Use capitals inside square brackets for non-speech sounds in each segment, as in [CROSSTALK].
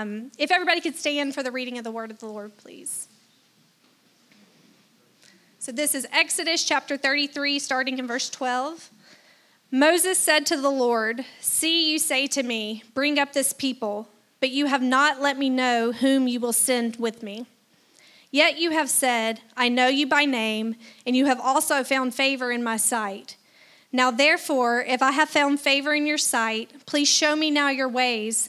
Um, if everybody could stand for the reading of the word of the Lord, please. So this is Exodus chapter 33, starting in verse 12. Moses said to the Lord, See, you say to me, Bring up this people, but you have not let me know whom you will send with me. Yet you have said, I know you by name, and you have also found favor in my sight. Now, therefore, if I have found favor in your sight, please show me now your ways,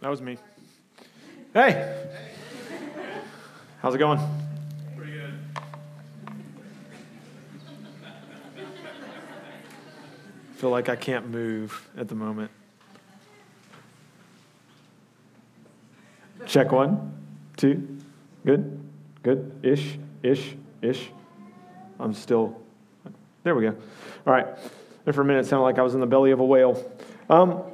That was me. Hey! How's it going? Pretty good. feel like I can't move at the moment. Check one, two, good, good, ish, ish, ish. I'm still, there we go. All right. There for a minute, it sounded like I was in the belly of a whale. Um,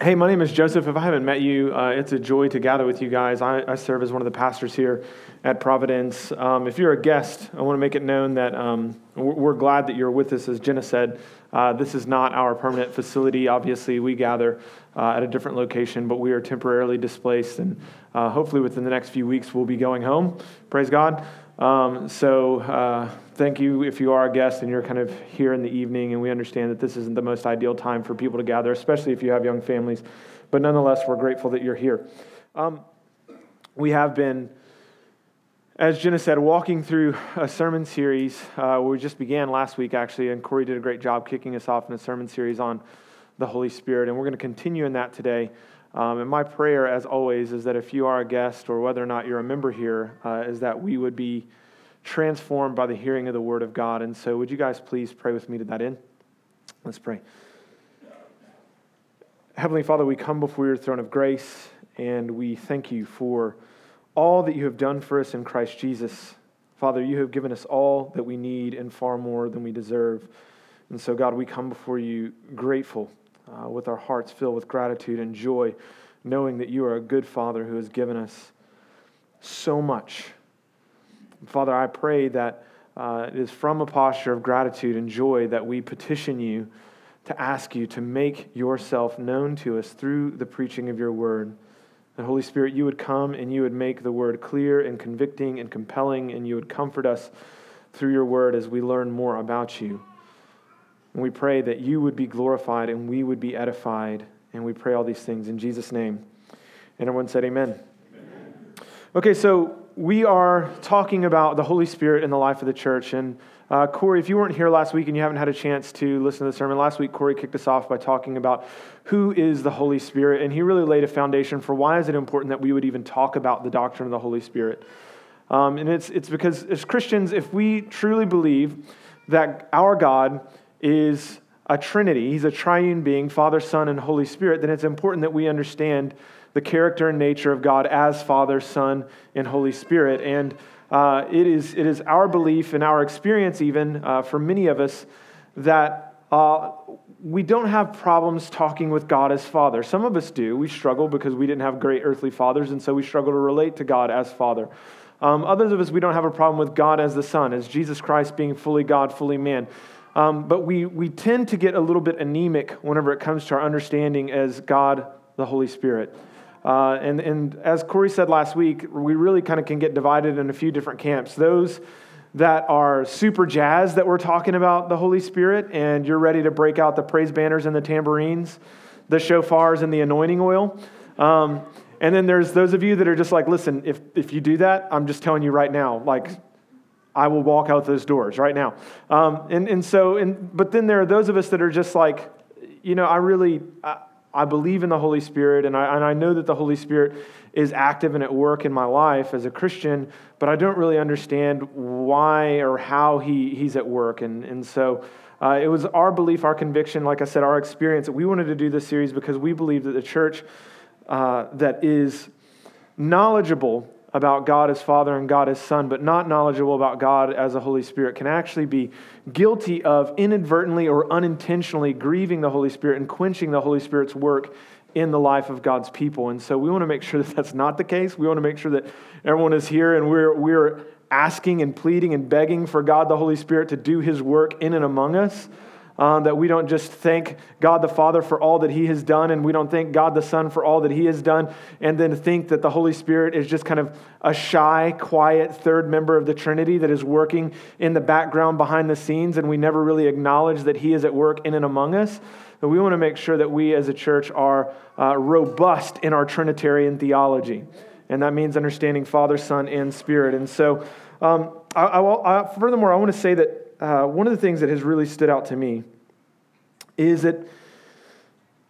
hey, my name is Joseph. If I haven't met you, uh, it's a joy to gather with you guys. I, I, serve as one of the pastors here at Providence. Um, if you're a guest, I want to make it known that um, we're, glad that you're with us. As Jenna said, uh, this is not our permanent facility. Obviously, we gather uh, at a different location, but we are temporarily displaced. And uh, hopefully, within the next few weeks, we'll be going home. Praise God. Um, so, uh, thank you if you are a guest and you're kind of here in the evening. And we understand that this isn't the most ideal time for people to gather, especially if you have young families. But nonetheless, we're grateful that you're here. Um, we have been as Jenna said, walking through a sermon series, uh, we just began last week actually, and Corey did a great job kicking us off in a sermon series on the Holy Spirit. And we're going to continue in that today. Um, and my prayer, as always, is that if you are a guest or whether or not you're a member here, uh, is that we would be transformed by the hearing of the Word of God. And so, would you guys please pray with me to that end? Let's pray. Heavenly Father, we come before your throne of grace and we thank you for all that you have done for us in Christ Jesus. Father, you have given us all that we need and far more than we deserve. And so, God, we come before you grateful uh, with our hearts filled with gratitude and joy, knowing that you are a good Father who has given us so much. Father, I pray that uh, it is from a posture of gratitude and joy that we petition you to ask you to make yourself known to us through the preaching of your word. That, Holy Spirit, you would come and you would make the word clear and convicting and compelling, and you would comfort us through your word as we learn more about you. And we pray that you would be glorified and we would be edified. And we pray all these things in Jesus' name. And everyone said, Amen. amen. Okay, so we are talking about the Holy Spirit in the life of the church. And uh, Corey, if you weren't here last week and you haven't had a chance to listen to the sermon, last week Corey kicked us off by talking about who is the Holy Spirit. And he really laid a foundation for why is it important that we would even talk about the doctrine of the Holy Spirit. Um, and it's, it's because as Christians, if we truly believe that our God is a trinity, he's a triune being, Father, Son, and Holy Spirit, then it's important that we understand the character and nature of God as Father, Son, and Holy Spirit. And uh, it, is, it is our belief and our experience, even uh, for many of us, that uh, we don't have problems talking with God as Father. Some of us do. We struggle because we didn't have great earthly fathers, and so we struggle to relate to God as Father. Um, others of us, we don't have a problem with God as the Son, as Jesus Christ being fully God, fully man. Um, but we, we tend to get a little bit anemic whenever it comes to our understanding as God, the Holy Spirit. Uh, and, and as Corey said last week, we really kind of can get divided in a few different camps. Those that are super jazzed that we're talking about the Holy Spirit, and you're ready to break out the praise banners and the tambourines, the shofars and the anointing oil. Um, and then there's those of you that are just like, listen, if, if you do that, I'm just telling you right now, like, I will walk out those doors right now. Um, and, and so, and, but then there are those of us that are just like, you know, I really, I believe in the Holy Spirit, and I, and I know that the Holy Spirit is active and at work in my life as a Christian, but I don't really understand why or how he, he's at work. And, and so Uh, it was our belief, our conviction, like I said, our experience that we wanted to do this series because we believe that the church uh, that is knowledgeable about God as Father and God as Son, but not knowledgeable about God as the Holy Spirit, can actually be guilty of inadvertently or unintentionally grieving the Holy Spirit and quenching the Holy Spirit's work in the life of God's people. And so we want to make sure [LAUGHS] that that's not the case. We want to make sure that everyone is here and we're, we're asking and pleading and begging for God the Holy Spirit to do his work in and among us. Um, that we don't just thank God the Father for all that He has done, and we don't thank God the Son for all that He has done, and then think that the Holy Spirit is just kind of a shy, quiet third member of the Trinity that is working in the background behind the scenes, and we never really acknowledge that He is at work in and among us. But we want to make sure that we as a church are uh, robust in our Trinitarian theology. And that means understanding Father, Son, and Spirit. And so, um, I, I, I, furthermore, I want to say that uh, one of the things that has really stood out to me is that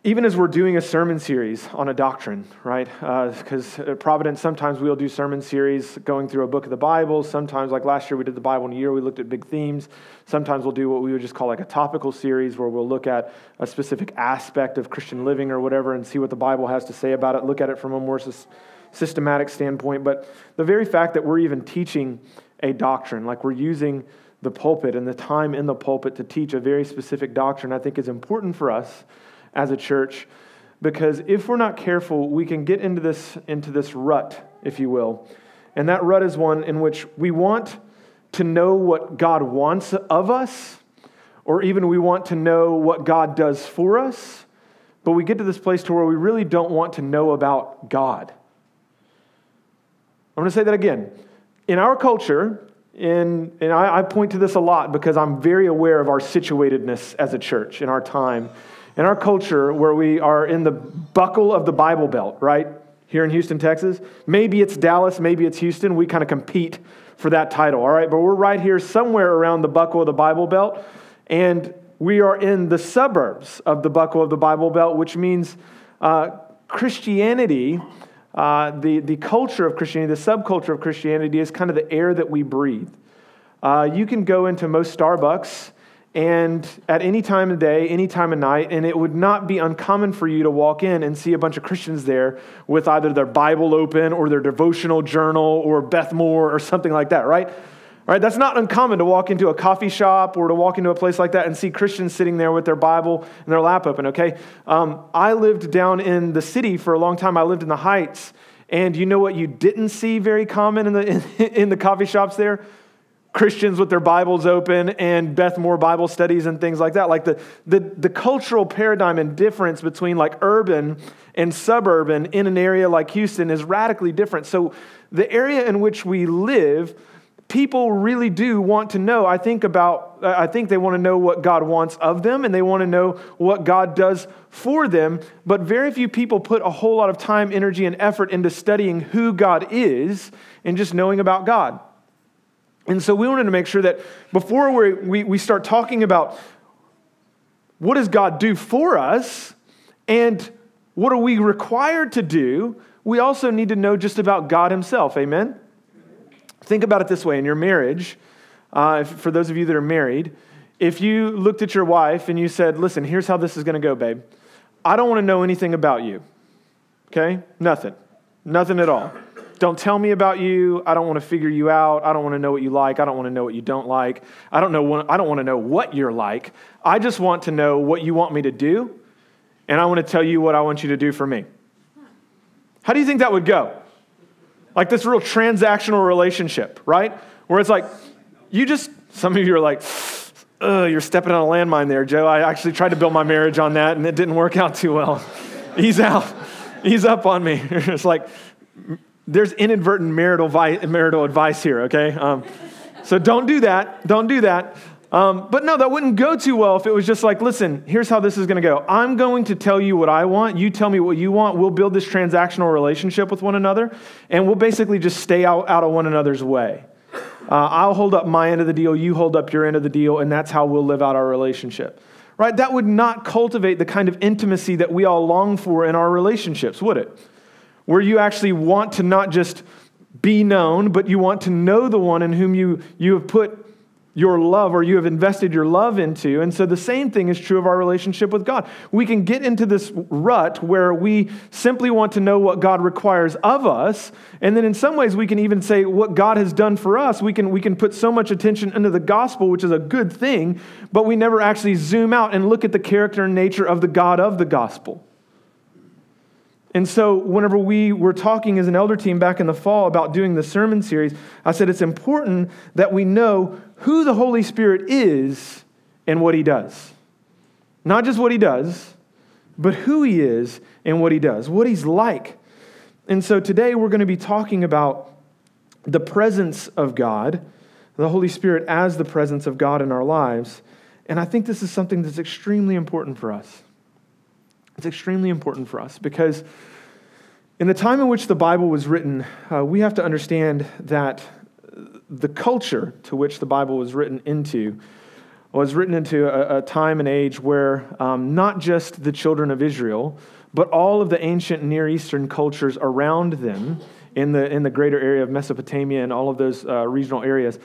even as we're doing a sermon series on a doctrine, right? Because uh, at Providence, sometimes we'll do sermon series going through a book of the Bible. Sometimes, like last year, we did the Bible in a year, we looked at big themes. Sometimes we'll do what we would just call like a topical series where we'll look at a specific aspect of Christian living or whatever and see what the Bible has to say about it, look at it from a more systematic standpoint. But the very fact that we're even teaching a doctrine, like we're using the pulpit and the time in the pulpit to teach a very specific doctrine, I think is important for us as a church because if we're not careful, we can get into this, into this rut, if you will. And that rut is one in which we want to know what God wants of us, or even we want to know what God does for us, but we get to this place to where we really don't want to know about God. I'm going to say that again. In our culture, in, and I, I point to this a lot because I'm very aware of our situatedness as a church in our time, in our culture where we are in the buckle of the Bible Belt, right? Here in Houston, Texas. Maybe it's Dallas, maybe it's Houston. We kind of compete for that title, all right? But we're right here somewhere around the buckle of the Bible Belt, and we are in the suburbs of the buckle of the Bible Belt, which means uh, Christianity uh, the, the culture of Christianity, the subculture of Christianity, is kind of the air that we breathe. Uh, you can go into most Starbucks and at any time of day, any time of night, and it would not be uncommon for you to walk in and see a bunch of Christians there with either their Bible open or their devotional journal or Beth Moore or something like that, right? Right? That's not uncommon to walk into a coffee shop or to walk into a place like that and see Christians sitting there with their Bible and their lap open, okay? Um, I lived down in the city for a long time. I lived in the Heights. And you know what you didn't see very common in the, in, [LAUGHS] in the coffee shops there? Christians with their Bibles open and Beth Moore Bible studies and things like that. Like the, the, the cultural paradigm and difference between like urban and suburban in an area like Houston is radically different. So the area in which we live people really do want to know. I think about, I think they want to know what God wants of them and they want to know what God does for them. But very few people put a whole lot of time, energy, and effort into studying who God is and just knowing about God. And so we wanted to make sure that before we, we start talking about what does God do for us and what are we required to do, we also need to know just about God Himself. Amen? Think about it this way in your marriage, uh, for those of you that are married, if you looked at your wife and you said, Listen, here's how this is going to go, babe. I don't want to know anything about you. Okay? Nothing. Nothing at all. Don't tell me about you. I don't want to figure you out. I don't want to know what you like. I don't want to know what you don't like. I don't, know, I don't want to know what you're like. I just want to know what you want me to do, and I want to tell you what I want you to do for me. How do you think that would go? Like this real transactional relationship, right? Where it's like, you just, some of you are like, you're stepping on a landmine there, Joe. I actually tried to build my marriage on that and it didn't work out too well. [LAUGHS] He's out. He's up on me. [LAUGHS] it's like, there's inadvertent marital, vi- marital advice here, okay? Um, so don't do that. Don't do that. Um, but no, that wouldn't go too well if it was just like, listen, here's how this is going to go. I'm going to tell you what I want. You tell me what you want. We'll build this transactional relationship with one another, and we'll basically just stay out, out of one another's way. Uh, I'll hold up my end of the deal, you hold up your end of the deal, and that's how we'll live out our relationship. Right? That would not cultivate the kind of intimacy that we all long for in our relationships, would it? Where you actually want to not just be known, but you want to know the one in whom you, you have put your love or you have invested your love into. And so the same thing is true of our relationship with God. We can get into this rut where we simply want to know what God requires of us. And then in some ways, we can even say what God has done for us. We can, we can put so much attention into the gospel, which is a good thing, but we never actually zoom out and look at the character and nature of the God of the gospel. And so, whenever we were talking as an elder team back in the fall about doing the sermon series, I said it's important that we know who the Holy Spirit is and what he does. Not just what he does, but who he is and what he does, what he's like. And so, today we're going to be talking about the presence of God, the Holy Spirit as the presence of God in our lives. And I think this is something that's extremely important for us. It's extremely important for us because in the time in which the Bible was written, uh, we have to understand that the culture to which the Bible was written into was written into a, a time and age where um, not just the children of Israel, but all of the ancient Near Eastern cultures around them in the, in the greater area of Mesopotamia and all of those uh, regional areas,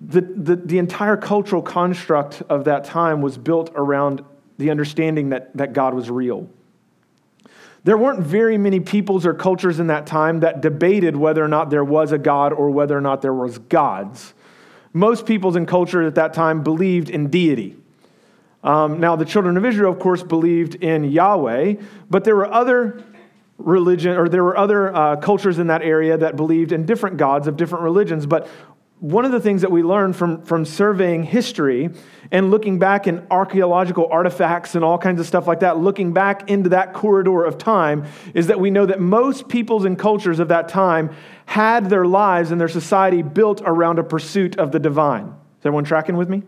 the, the, the entire cultural construct of that time was built around the understanding that, that God was real. There weren't very many peoples or cultures in that time that debated whether or not there was a God or whether or not there was gods. Most peoples and cultures at that time believed in deity. Um, now, the children of Israel, of course, believed in Yahweh, but there were other religion or there were other uh, cultures in that area that believed in different gods of different religions. But one of the things that we learn from, from surveying history and looking back in archaeological artifacts and all kinds of stuff like that, looking back into that corridor of time, is that we know that most peoples and cultures of that time had their lives and their society built around a pursuit of the divine. Is everyone tracking with me?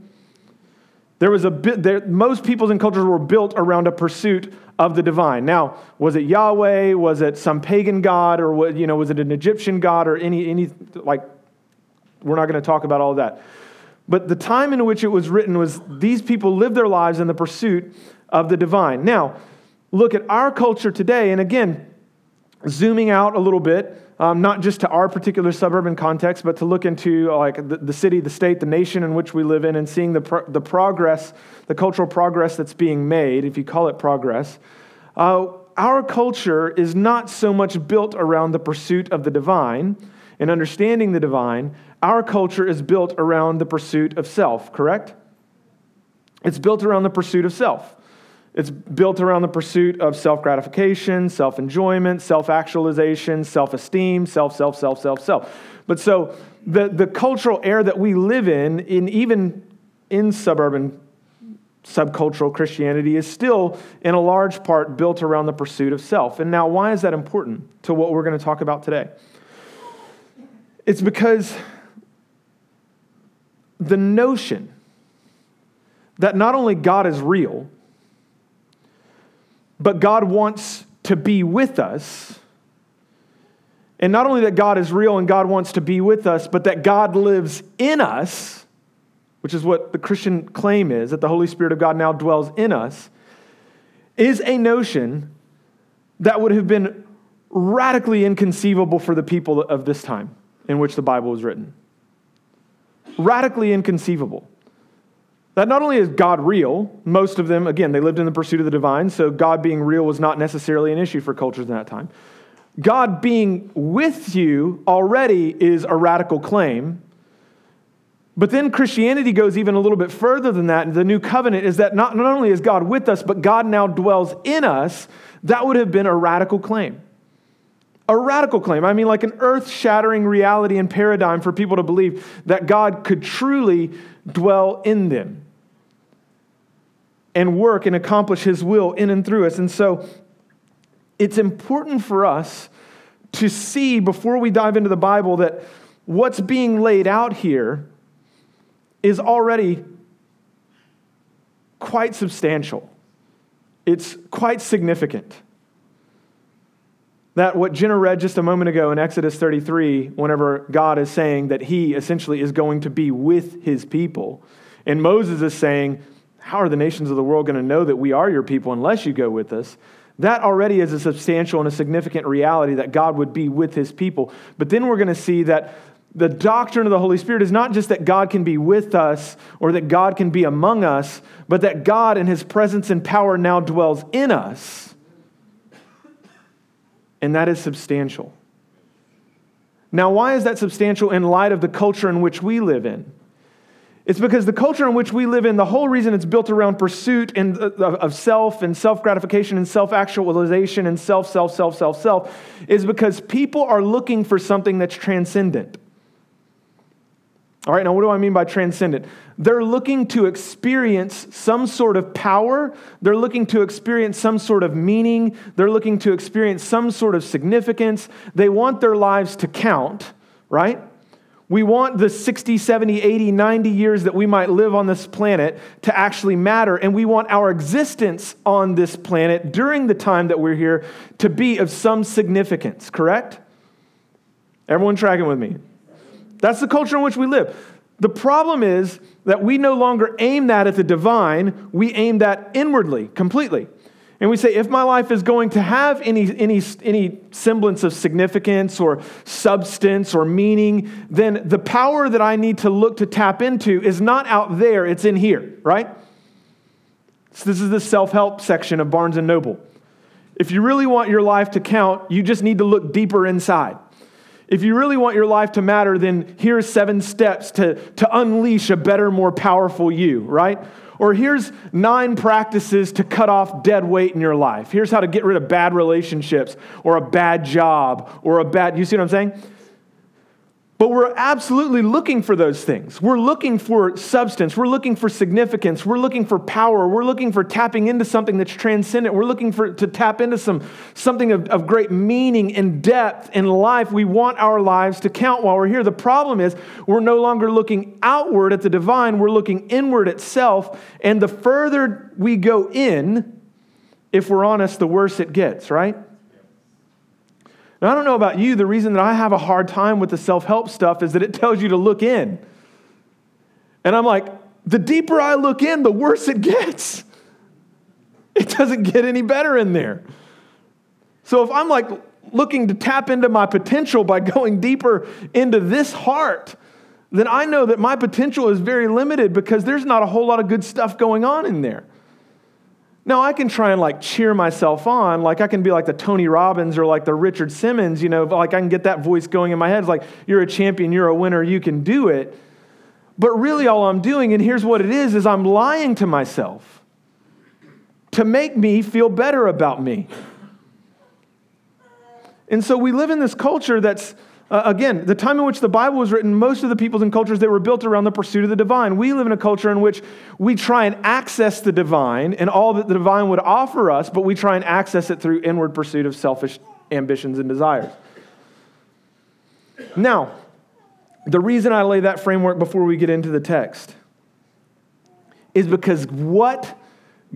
There was a bit, there, most peoples and cultures were built around a pursuit of the divine. Now, was it Yahweh? Was it some pagan god? Or, was, you know, was it an Egyptian god or any, any like we're not going to talk about all that. But the time in which it was written was these people lived their lives in the pursuit of the divine. Now, look at our culture today, and again, zooming out a little bit, um, not just to our particular suburban context, but to look into like the, the, city, the state, the nation in which we live in, and seeing the, pro- the progress, the cultural progress that's being made, if you call it progress. Uh, our culture is not so much built around the pursuit of the divine and understanding the divine, our culture is built around the pursuit of self, correct? It's built around the pursuit of self. It's built around the pursuit of self gratification, self enjoyment, self actualization, self esteem, self, self, self, self, self. But so the, the cultural air that we live in, in even in suburban subcultural Christianity, is still in a large part built around the pursuit of self. And now, why is that important to what we're going to talk about today? It's because the notion that not only God is real, but God wants to be with us. And not only that God is real and God wants to be with us, but that God lives in us, which is what the Christian claim is, that the Holy Spirit of God now dwells in us, is a notion that would have been radically inconceivable for the people of this time in which the Bible was written. Radically inconceivable. That not only is God real, most of them, again, they lived in the pursuit of the divine, so God being real was not necessarily an issue for cultures in that time. God being with you already is a radical claim. But then Christianity goes even a little bit further than that. The new covenant is that not, not only is God with us, but God now dwells in us. That would have been a radical claim a radical claim. I mean, like an earth shattering reality and paradigm for people to believe that God could truly dwell in them and work and accomplish his will in and through us. And so it's important for us to see before we dive into the Bible that what's being laid out here is already quite substantial, it's quite significant that what Jenna read just a moment ago in Exodus 33, whenever God is saying that he essentially is going to be with his people, and Moses is saying, How are the nations of the world going to know that we are your people unless you go with us? That already is a substantial and a significant reality that God would be with his people. But then we're going to see that the doctrine of the Holy Spirit is not just that God can be with us or that God can be among us, but that God and his presence and power now dwells in us. And that is substantial. Now, why is that substantial in light of the culture in which we live in? It's because the culture in which we live in, the whole reason it's built around pursuit and, uh, of self and self gratification and self actualization and self, self, self, self, self, is because people are looking for something that's transcendent. All right, now what do I mean by transcendent? They're looking to experience some sort of power. They're looking to experience some sort of meaning. They're looking to experience some sort of significance. They want their lives to count, right? We want the 60, 70, 80, 90 years that we might live on this planet to actually matter. And we want our existence on this planet during the time that we're here to be of some significance, correct? Everyone tracking with me? That's the culture in which we live. The problem is that we no longer aim that at the divine, we aim that inwardly, completely. And we say, if my life is going to have any, any, any semblance of significance or substance or meaning, then the power that I need to look to tap into is not out there, it's in here, right? So this is the self help section of Barnes and Noble. If you really want your life to count, you just need to look deeper inside. If you really want your life to matter, then here's seven steps to, to unleash a better, more powerful you, right? Or here's nine practices to cut off dead weight in your life. Here's how to get rid of bad relationships or a bad job or a bad, you see what I'm saying? But we're absolutely looking for those things. We're looking for substance. We're looking for significance. We're looking for power. We're looking for tapping into something that's transcendent. We're looking for to tap into some something of, of great meaning and depth in life. We want our lives to count while we're here. The problem is we're no longer looking outward at the divine. We're looking inward itself. And the further we go in, if we're honest, the worse it gets, right? Now, I don't know about you, the reason that I have a hard time with the self help stuff is that it tells you to look in. And I'm like, the deeper I look in, the worse it gets. It doesn't get any better in there. So if I'm like looking to tap into my potential by going deeper into this heart, then I know that my potential is very limited because there's not a whole lot of good stuff going on in there. Now, I can try and like cheer myself on. Like I can be like the Tony Robbins or like the Richard Simmons, you know, like I can get that voice going in my head. It's like, you're a champion, you're a winner, you can do it. But really, all I'm doing, and here's what it is, is I'm lying to myself to make me feel better about me. And so we live in this culture that's uh, again, the time in which the Bible was written, most of the peoples and cultures, they were built around the pursuit of the divine. We live in a culture in which we try and access the divine and all that the divine would offer us, but we try and access it through inward pursuit of selfish ambitions and desires. Now, the reason I lay that framework before we get into the text is because what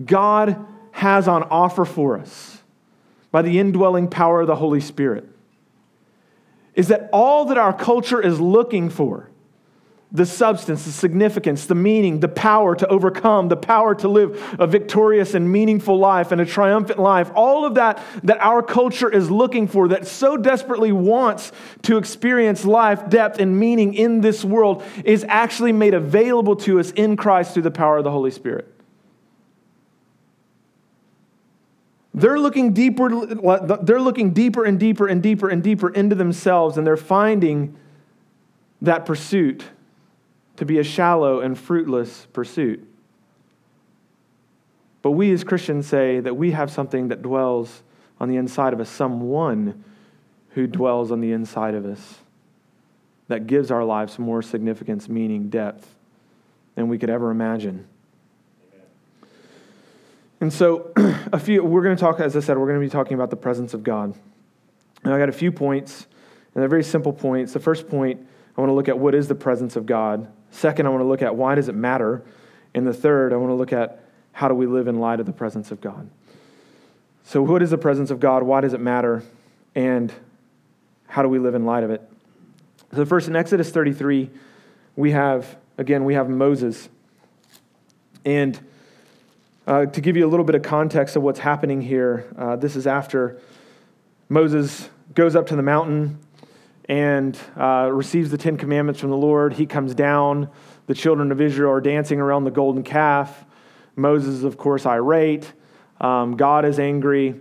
God has on offer for us by the indwelling power of the Holy Spirit is that all that our culture is looking for the substance, the significance, the meaning, the power to overcome, the power to live a victorious and meaningful life and a triumphant life, all of that that our culture is looking for, that so desperately wants to experience life, depth, and meaning in this world, is actually made available to us in Christ through the power of the Holy Spirit. They're looking deeper, they're looking deeper and deeper and deeper and deeper into themselves, and they're finding that pursuit to be a shallow and fruitless pursuit. But we as Christians say that we have something that dwells on the inside of us, someone who dwells on the inside of us that gives our lives more significance, meaning, depth than we could ever imagine. And so, [CLEARS THROAT] a few, we're going to talk, as I said, we're going to be talking about the presence of God. And I got a few points, and they're very simple points. The first point, I want to look at what is the presence of God. Second, I want to look at why does it matter. And the third, I want to look at how do we live in light of the presence of God. So, what is the presence of God? Why does it matter? And how do we live in light of it? So, first, in Exodus 33, we have, again, we have Moses. And uh, to give you a little bit of context of what's happening here, uh, this is after Moses goes up to the mountain and uh, receives the Ten Commandments from the Lord. He comes down. The children of Israel are dancing around the golden calf. Moses, of course, irate. Um, God is angry.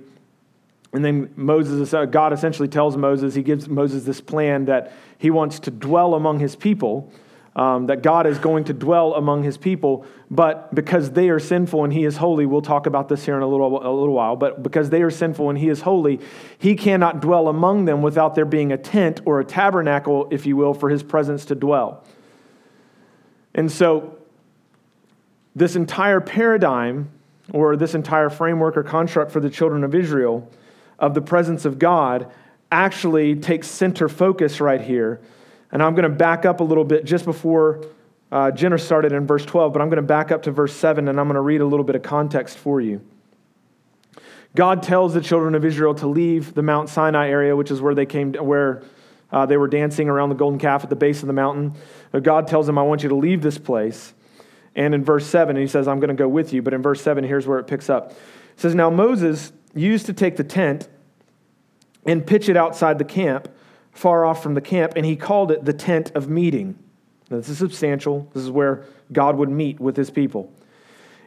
And then Moses, uh, God essentially tells Moses, he gives Moses this plan that he wants to dwell among his people, um, that God is going to dwell among his people, but because they are sinful and he is holy, we'll talk about this here in a little, a little while, but because they are sinful and he is holy, he cannot dwell among them without there being a tent or a tabernacle, if you will, for his presence to dwell. And so, this entire paradigm or this entire framework or construct for the children of Israel of the presence of God actually takes center focus right here. And I'm going to back up a little bit just before uh, Jenna started in verse 12, but I'm going to back up to verse 7 and I'm going to read a little bit of context for you. God tells the children of Israel to leave the Mount Sinai area, which is where they came, where uh, they were dancing around the golden calf at the base of the mountain. God tells them, I want you to leave this place. And in verse 7, he says, I'm going to go with you. But in verse 7, here's where it picks up. It says, Now Moses used to take the tent and pitch it outside the camp, far off from the camp, and he called it the tent of meeting. Now, this is substantial. This is where God would meet with his people.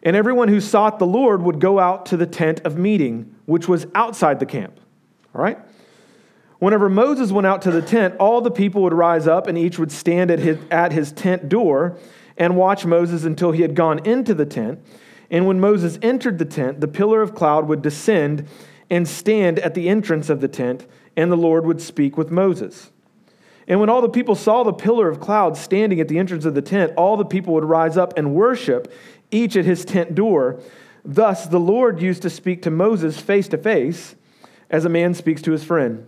And everyone who sought the Lord would go out to the tent of meeting, which was outside the camp. All right? Whenever Moses went out to the tent, all the people would rise up, and each would stand at his, at his tent door and watch Moses until he had gone into the tent. And when Moses entered the tent, the pillar of cloud would descend and stand at the entrance of the tent, and the Lord would speak with Moses. And when all the people saw the pillar of cloud standing at the entrance of the tent, all the people would rise up and worship, each at his tent door. Thus the Lord used to speak to Moses face to face, as a man speaks to his friend.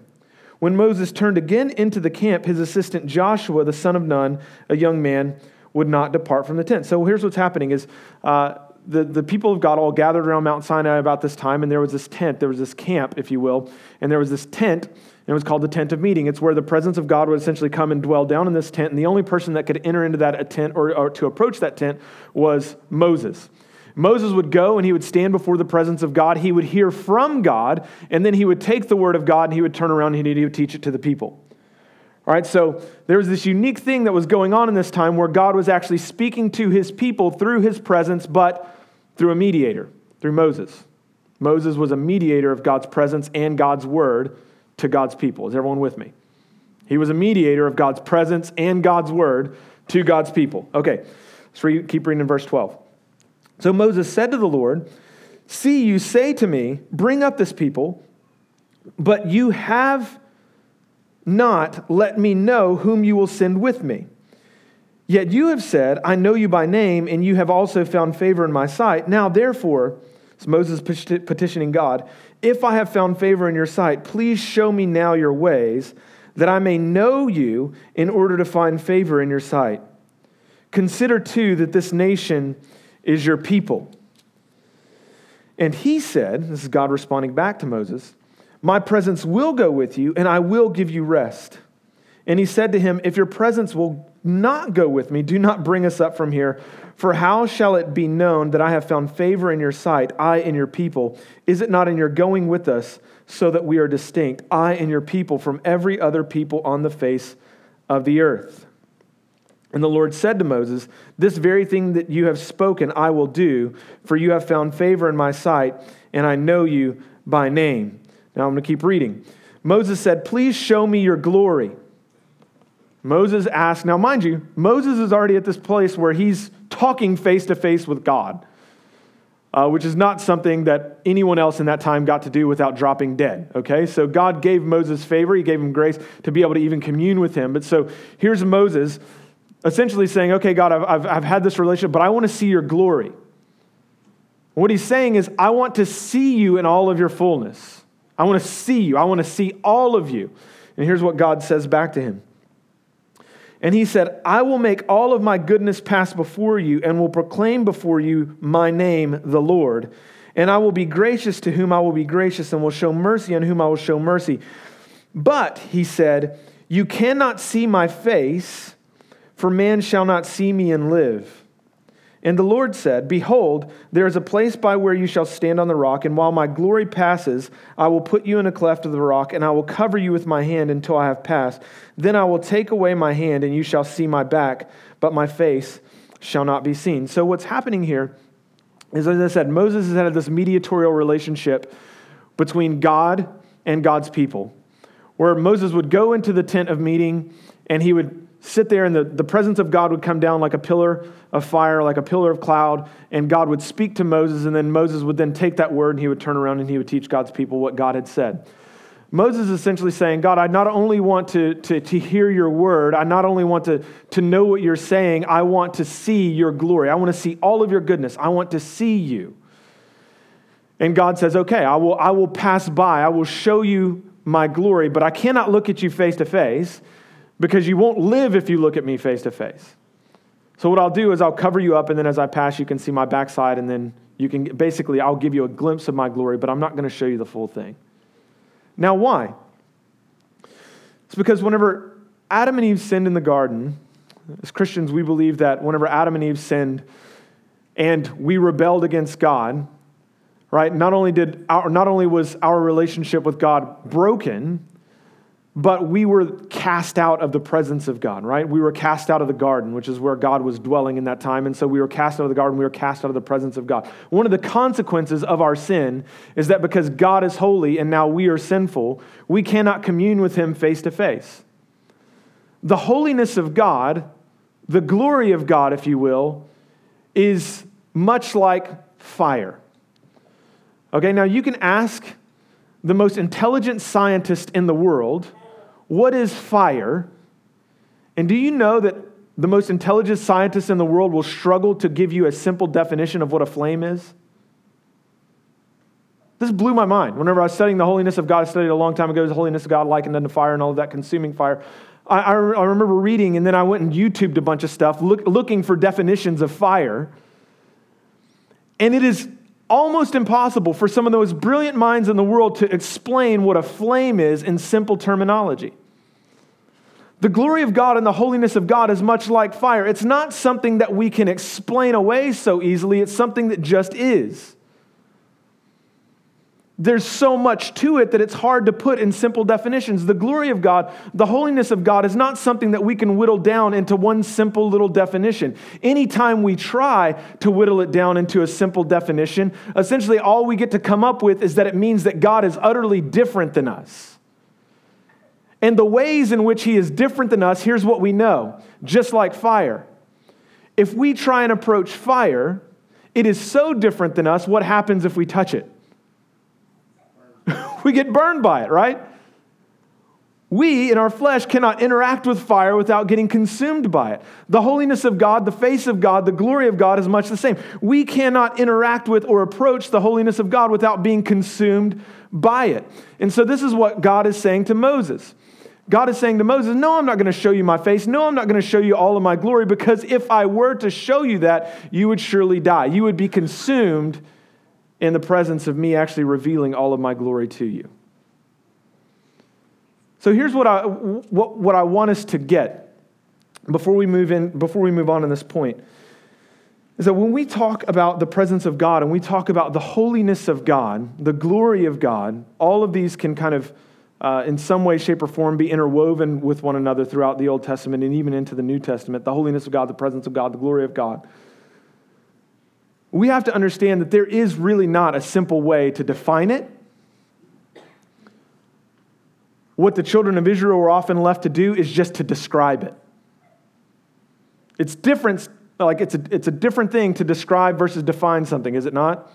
When Moses turned again into the camp, his assistant Joshua, the son of Nun, a young man, would not depart from the tent. So here's what's happening is uh, the, the people of God all gathered around Mount Sinai about this time, and there was this tent, there was this camp, if you will, and there was this tent, and it was called the tent of meeting. It's where the presence of God would essentially come and dwell down in this tent, and the only person that could enter into that tent or, or to approach that tent was Moses. Moses would go and he would stand before the presence of God. He would hear from God, and then he would take the word of God and he would turn around and he would teach it to the people. All right, so there was this unique thing that was going on in this time where God was actually speaking to his people through his presence, but through a mediator, through Moses. Moses was a mediator of God's presence and God's word to God's people. Is everyone with me? He was a mediator of God's presence and God's word to God's people. Okay, let's keep reading in verse 12. So Moses said to the Lord, See, you say to me, Bring up this people, but you have not let me know whom you will send with me. Yet you have said, I know you by name, and you have also found favor in my sight. Now, therefore, it's Moses petitioning God, if I have found favor in your sight, please show me now your ways, that I may know you in order to find favor in your sight. Consider too that this nation is your people. And he said, This is God responding back to Moses, my presence will go with you, and I will give you rest. And he said to him, If your presence will not go with me, do not bring us up from here. For how shall it be known that I have found favor in your sight, I and your people? Is it not in your going with us, so that we are distinct, I and your people, from every other people on the face of the earth? And the Lord said to Moses, This very thing that you have spoken I will do, for you have found favor in my sight, and I know you by name. Now I'm going to keep reading. Moses said, Please show me your glory. Moses asked, now mind you, Moses is already at this place where he's talking face to face with God, uh, which is not something that anyone else in that time got to do without dropping dead. Okay, so God gave Moses favor, he gave him grace to be able to even commune with him. But so here's Moses essentially saying, Okay, God, I've, I've, I've had this relationship, but I want to see your glory. What he's saying is, I want to see you in all of your fullness. I want to see you. I want to see all of you. And here's what God says back to him. And he said, I will make all of my goodness pass before you and will proclaim before you my name, the Lord. And I will be gracious to whom I will be gracious and will show mercy on whom I will show mercy. But, he said, you cannot see my face, for man shall not see me and live. And the Lord said, Behold, there is a place by where you shall stand on the rock, and while my glory passes, I will put you in a cleft of the rock, and I will cover you with my hand until I have passed. Then I will take away my hand, and you shall see my back, but my face shall not be seen. So, what's happening here is, as I said, Moses has had this mediatorial relationship between God and God's people, where Moses would go into the tent of meeting and he would sit there and the, the presence of God would come down like a pillar of fire, like a pillar of cloud, and God would speak to Moses, and then Moses would then take that word and he would turn around and he would teach God's people what God had said. Moses is essentially saying, God, I not only want to, to, to hear your word, I not only want to, to know what you're saying, I want to see your glory. I want to see all of your goodness. I want to see you. And God says, Okay, I will, I will pass by, I will show you my glory, but I cannot look at you face to face because you won't live if you look at me face to face. So, what I'll do is I'll cover you up, and then as I pass, you can see my backside, and then you can basically, I'll give you a glimpse of my glory, but I'm not going to show you the full thing. Now, why? It's because whenever Adam and Eve sinned in the garden, as Christians, we believe that whenever Adam and Eve sinned and we rebelled against God, right, not only, did our, not only was our relationship with God broken, but we were cast out of the presence of God, right? We were cast out of the garden, which is where God was dwelling in that time. And so we were cast out of the garden, we were cast out of the presence of God. One of the consequences of our sin is that because God is holy and now we are sinful, we cannot commune with Him face to face. The holiness of God, the glory of God, if you will, is much like fire. Okay, now you can ask the most intelligent scientist in the world what is fire? And do you know that the most intelligent scientists in the world will struggle to give you a simple definition of what a flame is? This blew my mind. Whenever I was studying the holiness of God, I studied a long time ago the holiness of God likened unto fire and all of that consuming fire. I, I, I remember reading, and then I went and YouTubed a bunch of stuff look, looking for definitions of fire. And it is almost impossible for some of the most brilliant minds in the world to explain what a flame is in simple terminology. The glory of God and the holiness of God is much like fire. It's not something that we can explain away so easily, it's something that just is there's so much to it that it's hard to put in simple definitions. The glory of God, the holiness of God, is not something that we can whittle down into one simple little definition. Anytime we try to whittle it down into a simple definition, essentially all we get to come up with is that it means that God is utterly different than us. And the ways in which He is different than us, here's what we know just like fire. If we try and approach fire, it is so different than us, what happens if we touch it? We get burned by it, right? We in our flesh cannot interact with fire without getting consumed by it. The holiness of God, the face of God, the glory of God is much the same. We cannot interact with or approach the holiness of God without being consumed by it. And so, this is what God is saying to Moses. God is saying to Moses, No, I'm not going to show you my face. No, I'm not going to show you all of my glory because if I were to show you that, you would surely die. You would be consumed in the presence of me actually revealing all of my glory to you. So here's what I, what, what I want us to get before we move in, before we move on in this point. Is that when we talk about the presence of God and we talk about the holiness of God, the glory of God, all of these can kind of, uh, in some way, shape, or form, be interwoven with one another throughout the Old Testament and even into the New Testament. The holiness of God, the presence of God, the glory of God we have to understand that there is really not a simple way to define it. What the children of Israel were often left to do is just to describe it. It's different, like it's a, it's a different thing to describe versus define something, is it not?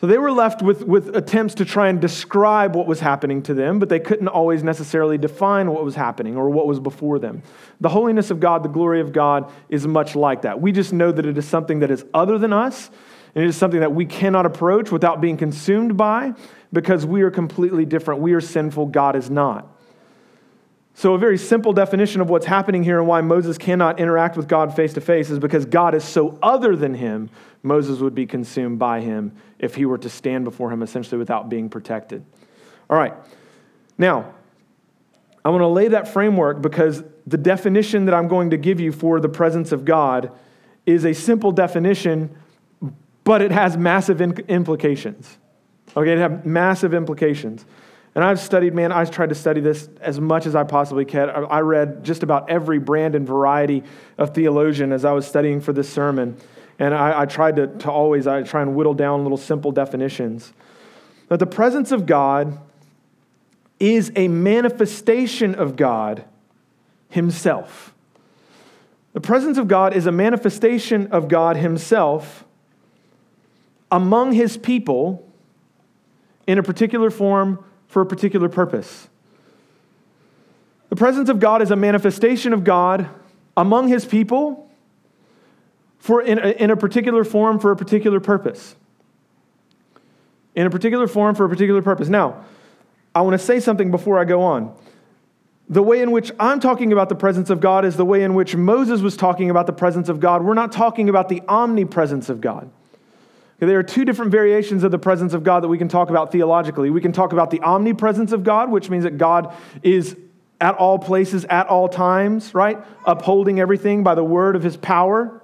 So they were left with, with attempts to try and describe what was happening to them, but they couldn't always necessarily define what was happening or what was before them. The holiness of God, the glory of God, is much like that. We just know that it is something that is other than us, and it is something that we cannot approach without being consumed by because we are completely different. We are sinful, God is not. So, a very simple definition of what's happening here and why Moses cannot interact with God face to face is because God is so other than him, Moses would be consumed by him if he were to stand before him essentially without being protected. All right. Now, I want to lay that framework because the definition that I'm going to give you for the presence of God is a simple definition, but it has massive implications. Okay, it has massive implications. And I've studied, man, I've tried to study this as much as I possibly can. I read just about every brand and variety of theologian as I was studying for this sermon. And I, I tried to, to always, I try and whittle down little simple definitions. That the presence of God is a manifestation of God Himself. The presence of God is a manifestation of God Himself among His people in a particular form for a particular purpose. The presence of God is a manifestation of God among His people for in a, in a particular form for a particular purpose. In a particular form for a particular purpose. Now, I want to say something before I go on. The way in which I'm talking about the presence of God is the way in which Moses was talking about the presence of God. We're not talking about the omnipresence of God. There are two different variations of the presence of God that we can talk about theologically. We can talk about the omnipresence of God, which means that God is at all places, at all times, right? Upholding everything by the word of his power.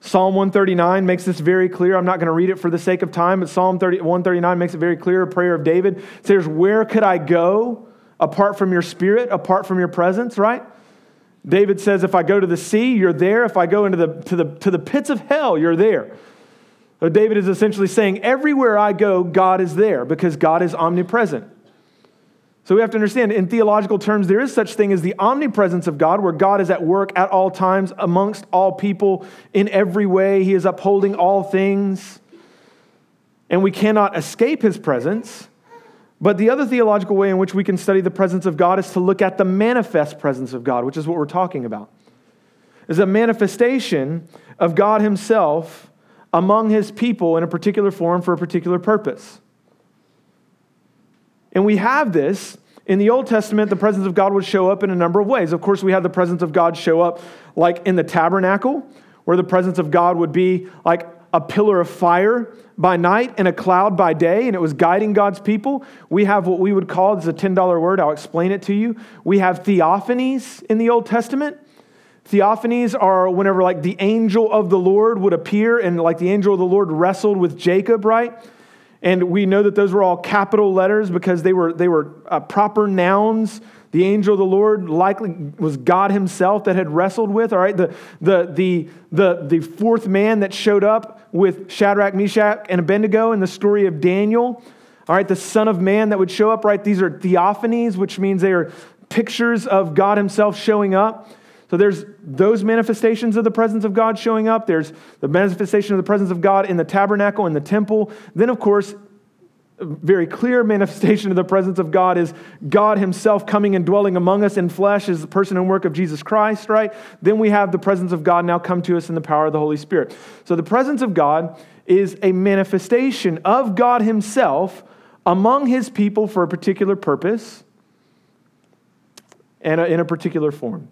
Psalm 139 makes this very clear. I'm not going to read it for the sake of time, but Psalm 30, 139 makes it very clear. A prayer of David it says, Where could I go apart from your spirit, apart from your presence, right? David says, If I go to the sea, you're there. If I go into the, to, the, to the pits of hell, you're there. So David is essentially saying, Everywhere I go, God is there because God is omnipresent. So we have to understand, in theological terms, there is such thing as the omnipresence of God, where God is at work at all times amongst all people in every way. He is upholding all things, and we cannot escape his presence. But the other theological way in which we can study the presence of God is to look at the manifest presence of God, which is what we're talking about. Is a manifestation of God himself among his people in a particular form for a particular purpose. And we have this in the Old Testament, the presence of God would show up in a number of ways. Of course, we have the presence of God show up like in the tabernacle, where the presence of God would be like a pillar of fire by night and a cloud by day, and it was guiding God's people. We have what we would call, it's a $10 word, I'll explain it to you. We have theophanies in the Old Testament. Theophanies are whenever like the angel of the Lord would appear and like the angel of the Lord wrestled with Jacob, right? And we know that those were all capital letters because they were, they were uh, proper nouns. The angel of the Lord likely was God himself that had wrestled with, all right? The, the, the, the, the fourth man that showed up with Shadrach, Meshach, and Abednego in the story of Daniel, all right? The Son of Man that would show up, right? These are theophanies, which means they are pictures of God himself showing up. So there's those manifestations of the presence of God showing up. There's the manifestation of the presence of God in the tabernacle, in the temple. Then, of course, a very clear [LAUGHS] manifestation of the presence of God is God Himself coming and dwelling among us in flesh as the person and work of Jesus Christ, right? Then we have the presence of God now come to us in the power of the Holy Spirit. So the presence of God is a manifestation of God Himself among His people for a particular purpose and in a particular form.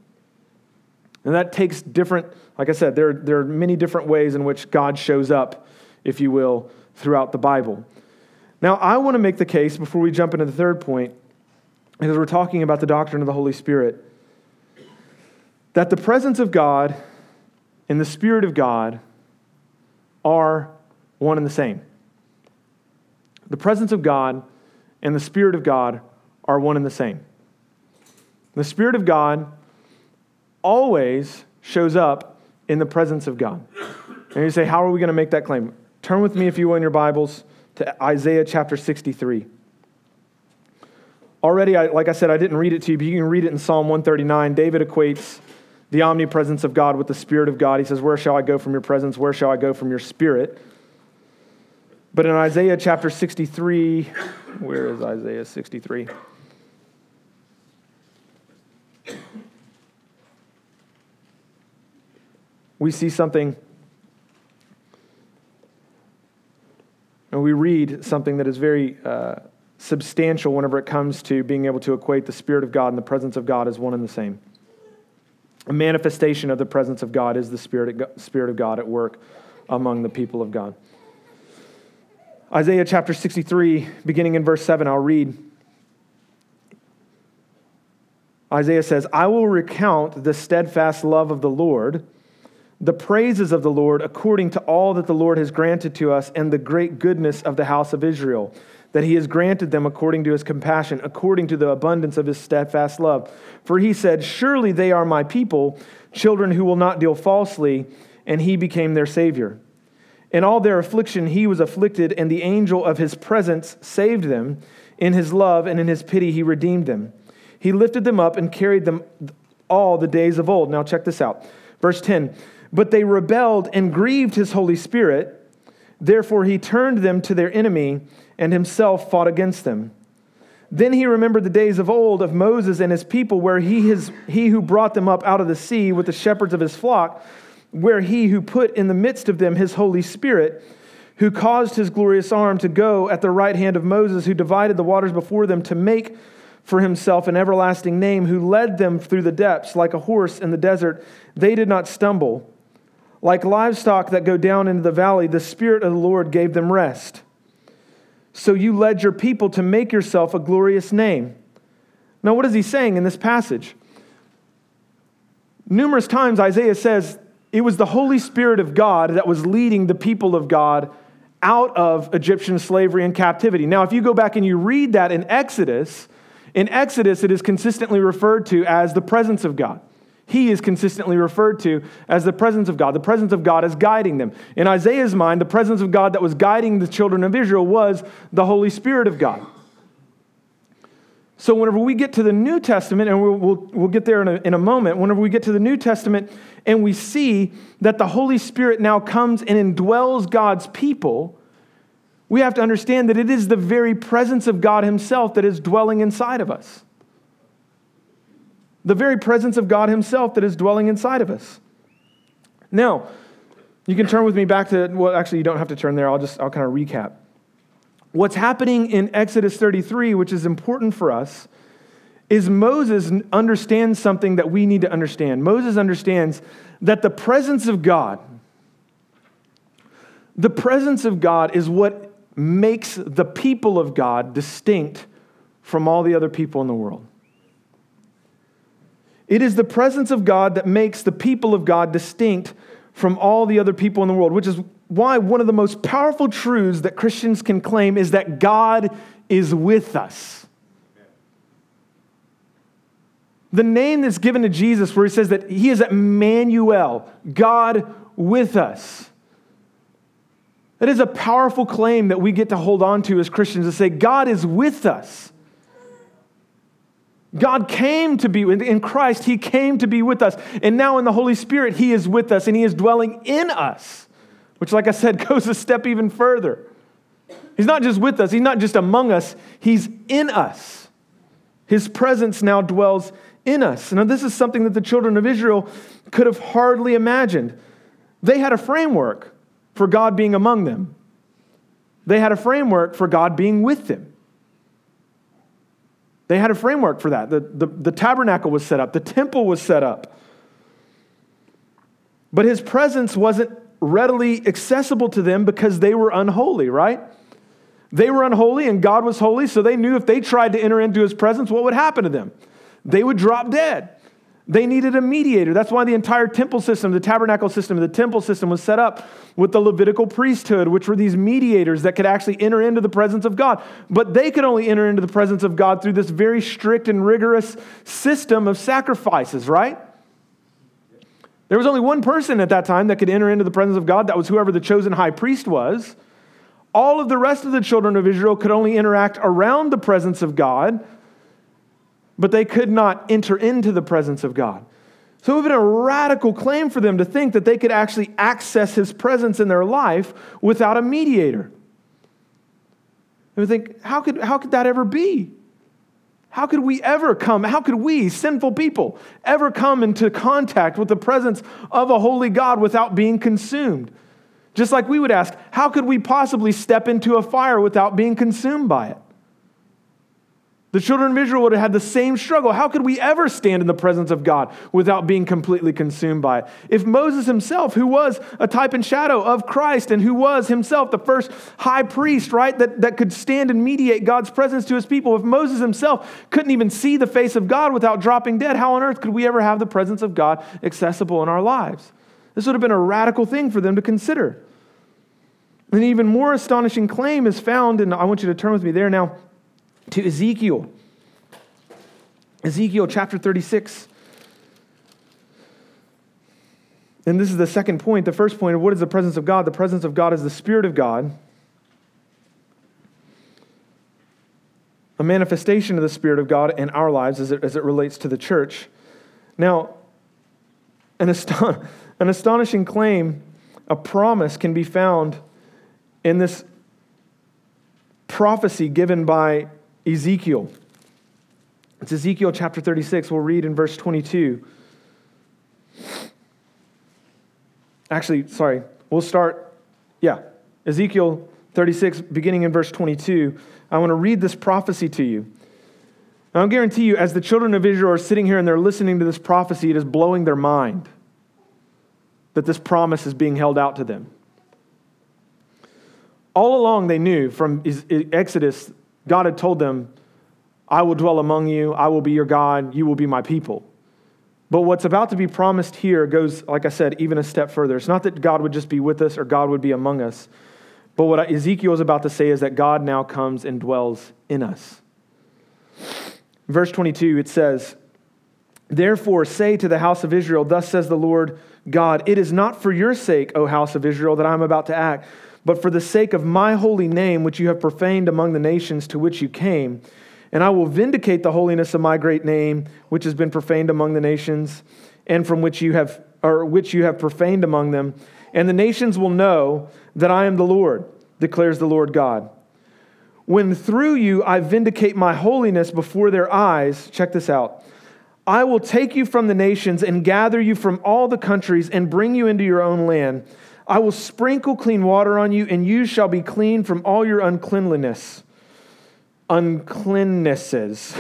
And that takes different, like I said, there, there are many different ways in which God shows up, if you will, throughout the Bible. Now, I want to make the case before we jump into the third point, because we're talking about the doctrine of the Holy Spirit, that the presence of God and the Spirit of God are one and the same. The presence of God and the Spirit of God are one and the same. The Spirit of God always shows up in the presence of God. And you say, How are we going to make that claim? Turn with me, if you will, in your Bibles to Isaiah chapter 63. Already, I, like I said, I didn't read it to you, but you can read it in Psalm 139. David equates the omnipresence of God with the Spirit of God. He says, Where shall I go from your presence? Where shall I go from your Spirit? But in Isaiah chapter 63, where is Isaiah 63? We see something and we read something that is very uh, substantial whenever it comes to being able to equate the Spirit of God and the presence of God as one and the same. A manifestation of the presence of God is the Spirit Spirit of God at work among the people of God. Isaiah chapter 63, beginning in verse 7, I'll read. Isaiah says, I will recount the steadfast love of the Lord the praises of the Lord according to all that the Lord has granted to us and the great goodness of the house of Israel, that he has granted them according to his compassion, according to the abundance of his steadfast love. For he said, Surely they are my people, children who will not deal falsely, and he became their Savior. In all their affliction, he was afflicted, and the angel of his presence saved them. In his love and in his pity, he redeemed them. He lifted them up and carried them all the days of old. Now, check this out. Verse 10 But they rebelled and grieved his Holy Spirit. Therefore, he turned them to their enemy and himself fought against them. Then he remembered the days of old of Moses and his people, where he, has, he who brought them up out of the sea with the shepherds of his flock, where he who put in the midst of them his Holy Spirit, who caused his glorious arm to go at the right hand of Moses, who divided the waters before them to make for himself an everlasting name, who led them through the depths like a horse in the desert. They did not stumble. Like livestock that go down into the valley, the Spirit of the Lord gave them rest. So you led your people to make yourself a glorious name. Now, what is he saying in this passage? Numerous times Isaiah says it was the Holy Spirit of God that was leading the people of God out of Egyptian slavery and captivity. Now, if you go back and you read that in Exodus, in Exodus, it is consistently referred to as the presence of God. He is consistently referred to as the presence of God. The presence of God is guiding them. In Isaiah's mind, the presence of God that was guiding the children of Israel was the Holy Spirit of God. So, whenever we get to the New Testament, and we'll, we'll, we'll get there in a, in a moment, whenever we get to the New Testament and we see that the Holy Spirit now comes and indwells God's people, we have to understand that it is the very presence of God Himself that is dwelling inside of us. The very presence of God Himself that is dwelling inside of us. Now, you can turn with me back to, well, actually, you don't have to turn there. I'll just, I'll kind of recap. What's happening in Exodus 33, which is important for us, is Moses understands something that we need to understand. Moses understands that the presence of God, the presence of God is what makes the people of God distinct from all the other people in the world. It is the presence of God that makes the people of God distinct from all the other people in the world, which is why one of the most powerful truths that Christians can claim is that God is with us. The name that's given to Jesus, where he says that he is Emmanuel, God with us. That is a powerful claim that we get to hold on to as Christians to say, God is with us. God came to be in Christ, He came to be with us. And now in the Holy Spirit, He is with us and He is dwelling in us, which, like I said, [LAUGHS] goes a step even further. He's not just with us, He's not just among us, He's in us. His presence now dwells in us. Now, this is something that the children of Israel could have hardly imagined. They had a framework for God being among them, they had a framework for God being with them. They had a framework for that. The, the, the, tabernacle was set up, the temple was set up. But his presence wasn't readily accessible to them because they were unholy, right? They were unholy and God was holy, so they knew if they tried to enter into his presence, what would happen to them? They would drop dead. They needed a mediator. That's why the entire temple system, the tabernacle system, the temple system was set up with the Levitical priesthood, which were these mediators that could actually enter into the presence of God. But they could only enter into the presence of God through this very strict and rigorous system of sacrifices, right? There was only one person at that time that could enter into the presence of God. That was whoever the chosen high priest was. All of the rest of the children of Israel could only interact around the presence of God but they could not enter into the presence of God. So it would have been a radical claim for them to think that they could actually access his presence in their life without a mediator. And we think, how could, how could that ever be? How could we ever come, how could we, sinful people, ever come into contact with the presence of a holy God without being consumed? Just like we would ask, how could we possibly step into a fire without being consumed by it? The children of Israel would have had the same struggle. How could we ever stand in the presence of God without being completely consumed by it? If Moses himself, who was a type and shadow of Christ and who was himself the first high priest, right, that, that could stand and mediate God's presence to his people, if Moses himself couldn't even see the face of God without dropping dead, how on earth could we ever have the presence of God accessible in our lives? This would have been a radical thing for them to consider. An even more astonishing claim is found, and I want you to turn with me there now to Ezekiel. Ezekiel chapter 36. And this is the second point. The first point of what is the presence of God? The presence of God is the Spirit of God, a manifestation of the Spirit of God in our lives as it, as it relates to the church. Now, an, aston- [LAUGHS] an astonishing claim, a promise can be found in this prophecy given by Ezekiel. It's Ezekiel chapter 36. We'll read in verse 22. Actually, sorry, we'll start, yeah, Ezekiel 36, beginning in verse 22. I want to read this prophecy to you. I'll guarantee you, as the children of Israel are sitting here and they're listening to this prophecy, it is blowing their mind that this promise is being held out to them. All along, they knew from Exodus, God had told them, I will dwell among you, I will be your God, you will be my people. But what's about to be promised here goes, like I said, even a step further. It's not that God would just be with us or God would be among us. But what Ezekiel is about to say is that God now comes and dwells in us. Verse 22, it says, Therefore, say to the house of Israel, Thus says the Lord God, It is not for your sake, O house of Israel, that I am about to act, but for the sake of my holy name, which you have profaned among the nations to which you came. And I will vindicate the holiness of my great name, which has been profaned among the nations, and from which you have, or which you have profaned among them. And the nations will know that I am the Lord, declares the Lord God. When through you I vindicate my holiness before their eyes, check this out. I will take you from the nations and gather you from all the countries and bring you into your own land. I will sprinkle clean water on you, and you shall be clean from all your uncleanliness. Uncleannesses.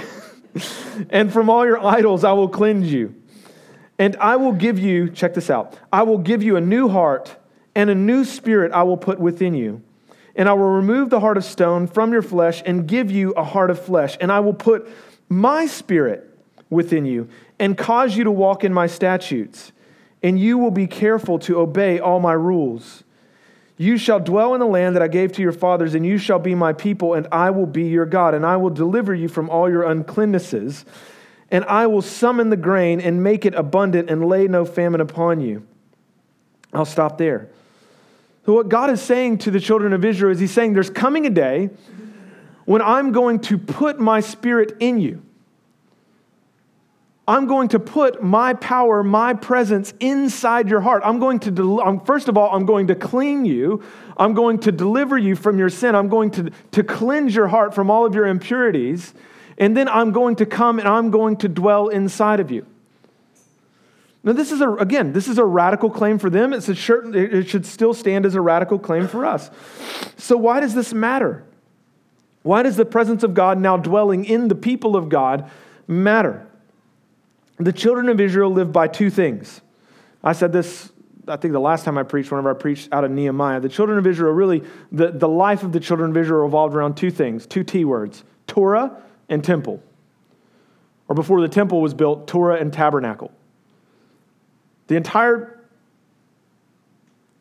[LAUGHS] and from all your idols I will cleanse you. And I will give you, check this out, I will give you a new heart, and a new spirit I will put within you. And I will remove the heart of stone from your flesh and give you a heart of flesh. And I will put my spirit within you and cause you to walk in my statutes. And you will be careful to obey all my rules. You shall dwell in the land that I gave to your fathers, and you shall be my people, and I will be your God. And I will deliver you from all your uncleannesses, and I will summon the grain and make it abundant and lay no famine upon you. I'll stop there. So, what God is saying to the children of Israel is He's saying, There's coming a day when I'm going to put my spirit in you. I'm going to put my power, my presence inside your heart. I'm going to, del- first of all, I'm going to clean you. I'm going to deliver you from your sin. I'm going to, to cleanse your heart from all of your impurities. And then I'm going to come and I'm going to dwell inside of you. Now, this is a, again, this is a radical claim for them. It's a certain, it should still stand as a radical claim for us. So, why does this matter? Why does the presence of God now dwelling in the people of God matter? The children of Israel lived by two things. I said this, I think the last time I preached, whenever I preached out of Nehemiah. The children of Israel really, the, the life of the children of Israel revolved around two things, two T words Torah and temple. Or before the temple was built, Torah and tabernacle. The entire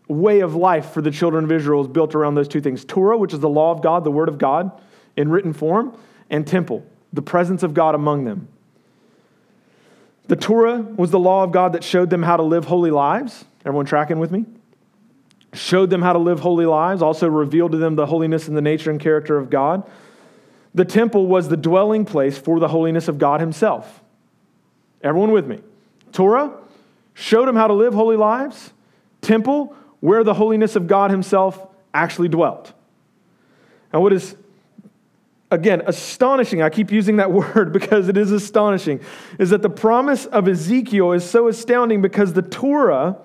way of life for the children of Israel is built around those two things Torah, which is the law of God, the word of God in written form, and temple, the presence of God among them. The Torah was the law of God that showed them how to live holy lives. Everyone tracking with me? Showed them how to live holy lives, also revealed to them the holiness and the nature and character of God. The temple was the dwelling place for the holiness of God Himself. Everyone with me? Torah showed them how to live holy lives. Temple, where the holiness of God Himself actually dwelt. Now, what is again, astonishing, I keep using that [LAUGHS] word because it is astonishing, is that the promise of Ezekiel is so astounding because the Torah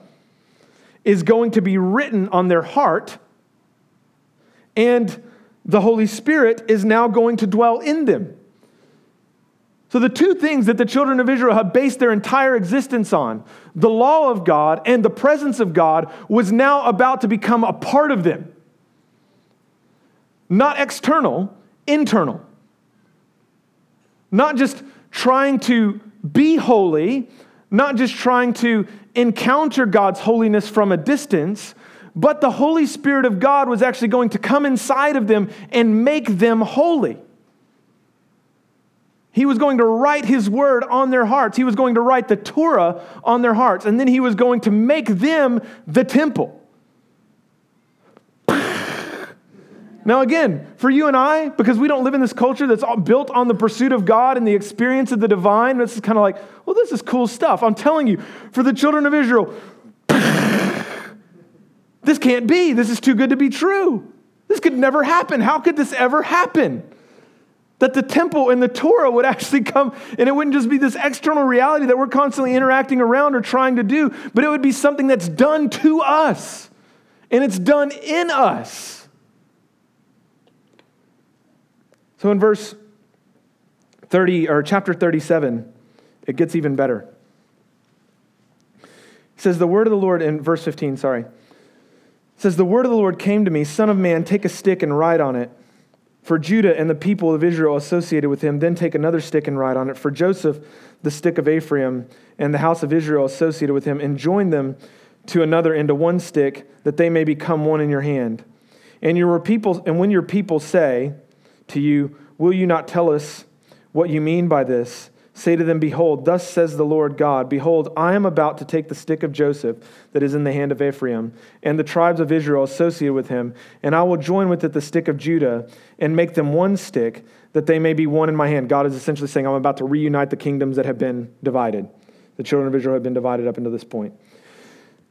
is going to be written on their heart and the Holy Spirit is now going to dwell in them. So, the two things that the children of Israel have based their entire existence on, the law of God and the presence of God, was now about to become a part of them. Not external, internal. Not just trying to be holy, not just trying to encounter God's holiness from a distance, but the Holy Spirit of God was actually going to come inside of them and make them holy. He was going to write his word on their hearts. He was going to write the Torah on their hearts. And then he was going to make them the temple. Now, again, for you and I, because we don't live in this culture that's built on the pursuit of God and the experience of the divine, this is kind of like, well, this is cool stuff. I'm telling you, for the children of Israel, [LAUGHS] this can't be. This is too good to be true. This could never happen. How could this ever happen? That the temple and the Torah would actually come, and it wouldn't just be this external reality that we're constantly interacting around or trying to do, but it would be something that's done to us, and it's done in us. So in verse 30 or chapter 37, it gets even better. It says, The word of the Lord, in verse 15, sorry. It says, The word of the Lord came to me, Son of man, take a stick and write on it. For Judah and the people of Israel associated with him, then take another stick and write on it. For Joseph, the stick of Ephraim, and the house of Israel associated with him, and join them to another into one stick, that they may become one in your hand. And your people, and when your people say, to you, Will you not tell us what you mean by this? Say to them, Behold, thus says the Lord God Behold, I am about to take the stick of Joseph that is in the hand of Ephraim, and the tribes of Israel associated with him, and I will join with it the stick of Judah, and make them one stick, that they may be one in my hand. God is essentially saying, I'm about to reunite the kingdoms that have been divided. The children of Israel have been divided up until this point.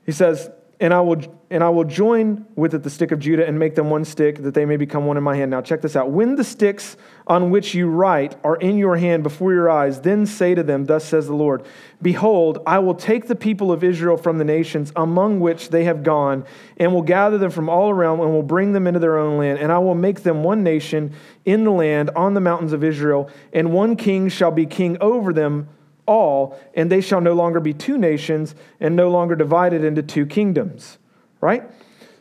He says, and I will and I will join with it the stick of Judah and make them one stick that they may become one in my hand. Now check this out. When the sticks on which you write are in your hand before your eyes, then say to them, Thus says the Lord, Behold, I will take the people of Israel from the nations among which they have gone, and will gather them from all around, and will bring them into their own land, and I will make them one nation in the land on the mountains of Israel, and one king shall be king over them all, and they shall no longer be two nations and no longer divided into two kingdoms. Right?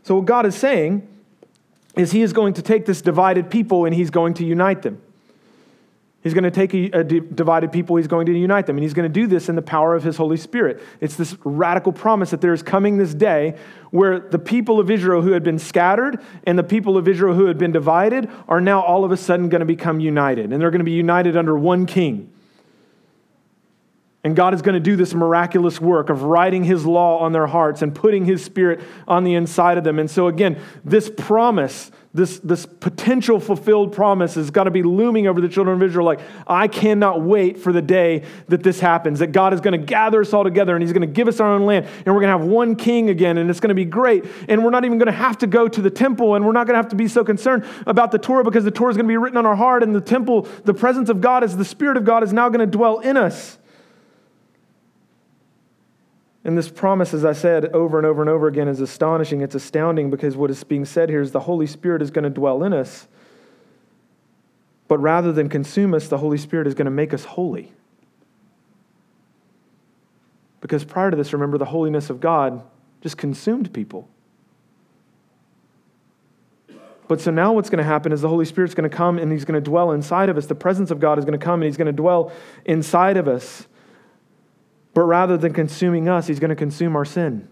So, what God is saying is He is going to take this divided people and He's going to unite them. He's going to take a, a divided people, he's going to unite them, and he's going to do this in the power of his Holy Spirit. It's this radical promise that there is coming this day where the people of Israel who had been scattered and the people of Israel who had been divided are now all of a sudden going to become united, and they're going to be united under one king. And God is going to do this miraculous work of writing His law on their hearts and putting His Spirit on the inside of them. And so, again, this promise, this, this potential fulfilled promise, has got to be looming over the children of Israel. Like, I cannot wait for the day that this happens, that God is going to gather us all together and He's going to give us our own land. And we're going to have one king again, and it's going to be great. And we're not even going to have to go to the temple, and we're not going to have to be so concerned about the Torah because the Torah is going to be written on our heart, and the temple, the presence of God, as the Spirit of God, is now going to dwell in us. And this promise, as I said over and over and over again, is astonishing. It's astounding because what is being said here is the Holy Spirit is going to dwell in us. But rather than consume us, the Holy Spirit is going to make us holy. Because prior to this, remember, the holiness of God just consumed people. But so now what's going to happen is the Holy Spirit's going to come and he's going to dwell inside of us. The presence of God is going to come and he's going to dwell inside of us. But rather than consuming us, he's going to consume our sin.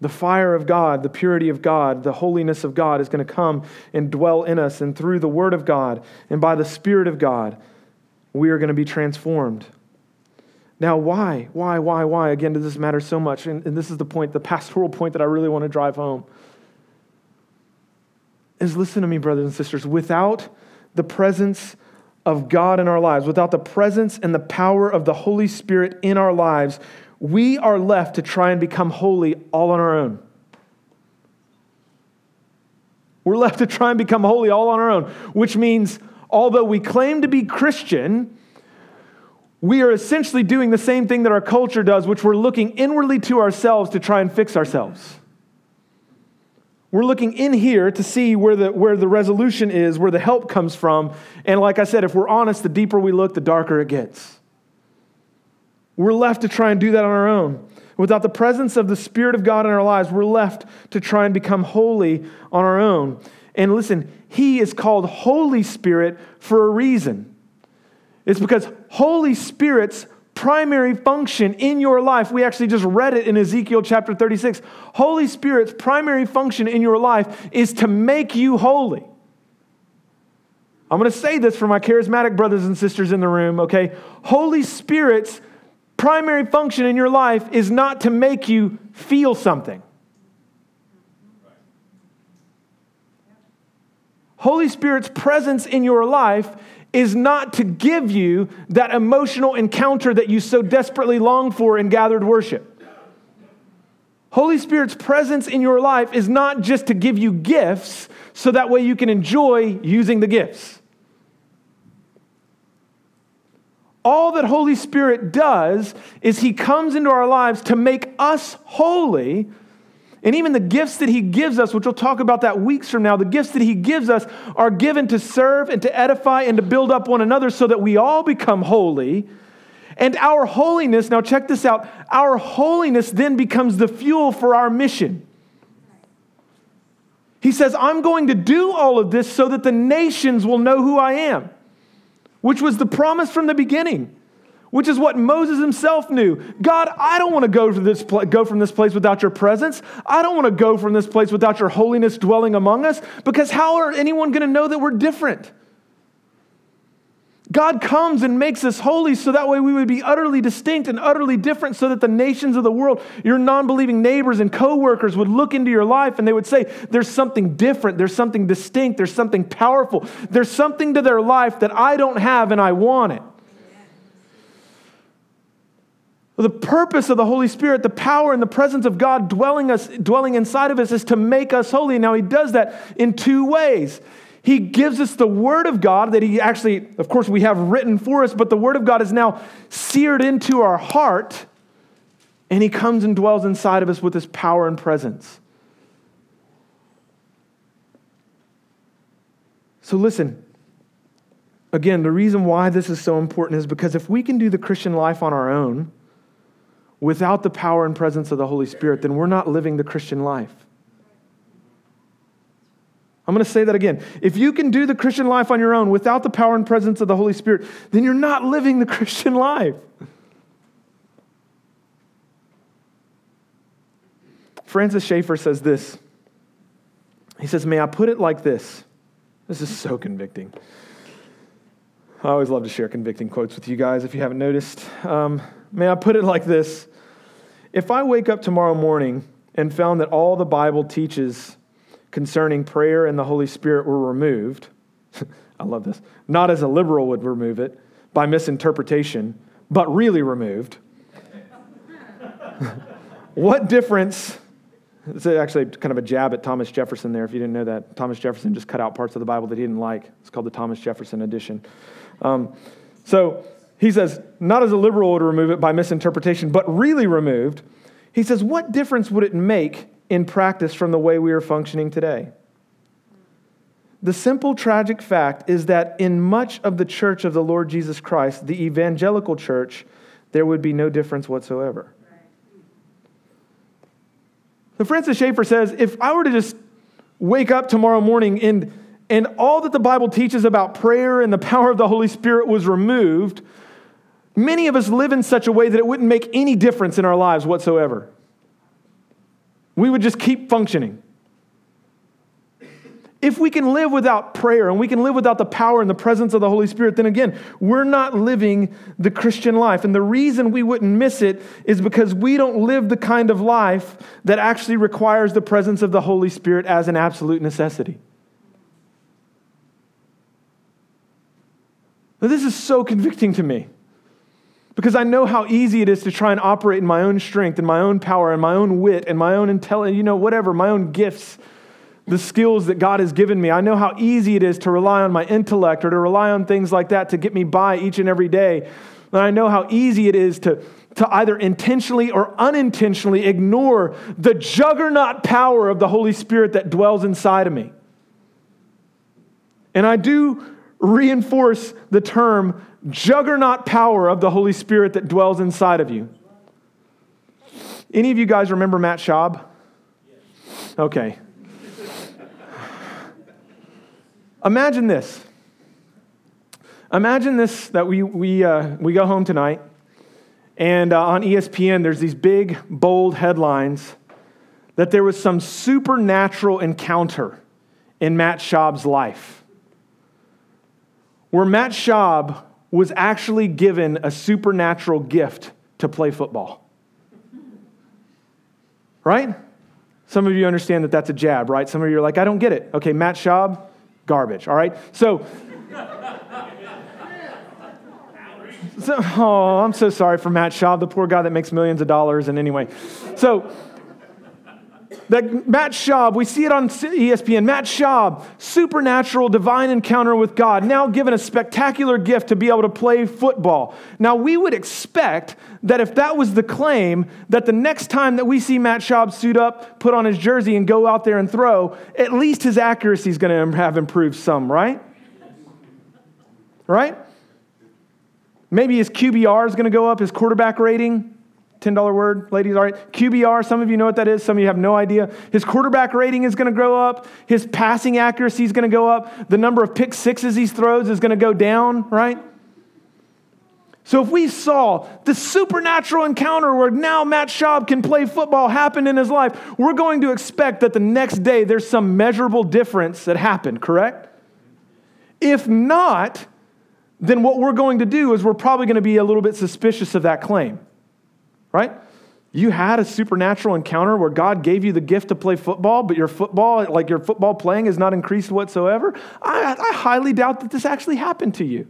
The fire of God, the purity of God, the holiness of God is going to come and dwell in us. And through the Word of God and by the Spirit of God, we are going to be transformed. Now, why? Why, why, why? Again, does this matter so much? And, and this is the point, the pastoral point that I really want to drive home. Is listen to me, brothers and sisters. Without the presence of God in our lives, without the presence and the power of the Holy Spirit in our lives, we are left to try and become holy all on our own. We're left to try and become holy all on our own, which means, although we claim to be Christian, we are essentially doing the same thing that our culture does, which we're looking inwardly to ourselves to try and fix ourselves. We're looking in here to see where the, where the resolution is, where the help comes from. And like I said, if we're honest, the deeper we look, the darker it gets. We're left to try and do that on our own. Without the presence of the Spirit of God in our lives, we're left to try and become holy on our own. And listen, He is called Holy Spirit for a reason. It's because Holy Spirit's primary function in your life, we actually just read it in Ezekiel chapter 36. Holy Spirit's primary function in your life is to make you holy. I'm going to say this for my charismatic brothers and sisters in the room, okay? Holy Spirit's primary function in your life is not to make you feel something. Holy Spirit's presence in your life is not to give you that emotional encounter that you so desperately long for in gathered worship. Holy Spirit's presence in your life is not just to give you gifts so that way you can enjoy using the gifts. All that Holy Spirit does is He comes into our lives to make us holy. And even the gifts that He gives us, which we'll talk about that weeks from now, the gifts that He gives us are given to serve and to edify and to build up one another so that we all become holy. And our holiness, now check this out, our holiness then becomes the fuel for our mission. He says, I'm going to do all of this so that the nations will know who I am which was the promise from the beginning, which is what Moses himself knew. God, I don't want to go, to this pl- go from this place without your presence. I don't want to go from this place without your holiness dwelling among us, because how are anyone going to know that we're different? God comes and makes us holy so that way we would be utterly distinct and utterly different so that the nations of the world, your non believing neighbors and coworkers, would look into your life and they would say, There's something different, there's something distinct, there's something powerful, there's something to their life that I don't have and I want it. The purpose of the Holy Spirit, the power and the presence of God dwelling, us, dwelling inside of us, is to make us holy. Now, He does that in two ways. He gives us the Word of God that He actually, of course, we have written for us, but the Word of God is now seared into our heart, and He comes and dwells inside of us with His power and presence. So, listen. Again, the reason why this is so important is because if we can do the Christian life on our own without the power and presence of the Holy Spirit, then we're not living the Christian life. I'm going to say that again. If you can do the Christian life on your own without the power and presence of the Holy Spirit, then you're not living the [LAUGHS] Christian life. Francis Schaeffer says this. He says, May I put it like this? This is so convicting. I always love to share convicting quotes with you guys if you haven't noticed. Um, may I put it like this? If I wake up tomorrow morning and found that all the Bible teaches concerning prayer and the Holy Spirit were removed, [LAUGHS] I love this, not as a liberal would remove it, by misinterpretation, but really removed. [LAUGHS] what difference? It's actually kind of a jab at Thomas Jefferson there, if you didn't know that. Thomas Jefferson just cut out parts of the Bible that he didn't like. It's called the Thomas Jefferson edition. Um, so he says, not as a liberal would remove it by misinterpretation, but really removed. He says, what difference would it make in practice from the way we are functioning today. The simple tragic fact is that in much of the church of the Lord Jesus Christ, the evangelical church, there would be no difference whatsoever. So Francis Schaeffer says if I were to just wake up tomorrow morning and, and all that the Bible teaches about prayer and the power of the Holy Spirit was removed, many of us live in such a way that it wouldn't make any difference in our lives whatsoever we would just keep functioning. If we can live without prayer and we can live without the power and the presence of the Holy Spirit, then again, we're not living the Christian life. And the reason we wouldn't miss it is because we don't live the kind of life that actually requires the presence of the Holy Spirit as an absolute necessity. Now, this is so convicting to me. Because I know how easy it is to try and operate in my own strength and my own power and my own wit and my own intelligence, you know, whatever, my own gifts, the skills that God has given me. I know how easy it is to rely on my intellect or to rely on things like that to get me by each and every day. And I know how easy it is to, to either intentionally or unintentionally ignore the juggernaut power of the Holy Spirit that dwells inside of me. And I do reinforce the term juggernaut power of the Holy Spirit that dwells inside of you. Any of you guys remember Matt Schaub? Okay. Imagine this. Imagine this that we, we, uh, we go home tonight, and uh, on ESPN, there's these big, bold headlines that there was some supernatural encounter in Matt Schaub's life, where Matt Schaub was actually given a supernatural gift to play football. Right? Some of you understand that that's a jab, right? Some of you are like, I don't get it. Okay, Matt Schaub, garbage, all right? So, [LAUGHS] so oh, I'm so sorry for Matt Schaub, the poor guy that makes millions of dollars. And anyway, so that Matt Schaub, we see it on ESPN. Matt Schaub, supernatural divine encounter with God, now given a spectacular gift to be able to play football. Now, we would expect that if that was the claim, that the next time that we see Matt Schaub suit up, put on his jersey, and go out there and throw, at least his accuracy is going to have improved some, right? Right? Maybe his QBR is going to go up, his quarterback rating. $10 word, ladies, all right? QBR, some of you know what that is, some of you have no idea. His quarterback rating is going to grow up, his passing accuracy is going to go up, the number of pick sixes he throws is going to go down, right? So if we saw the supernatural encounter where now Matt Schaub can play football happen in his life, we're going to expect that the next day there's some measurable difference that happened, correct? If not, then what we're going to do is we're probably going to be a little bit suspicious of that claim right? You had a supernatural encounter where God gave you the gift to play football, but your football, like your football playing, is not increased whatsoever. I, I highly doubt that this actually happened to you.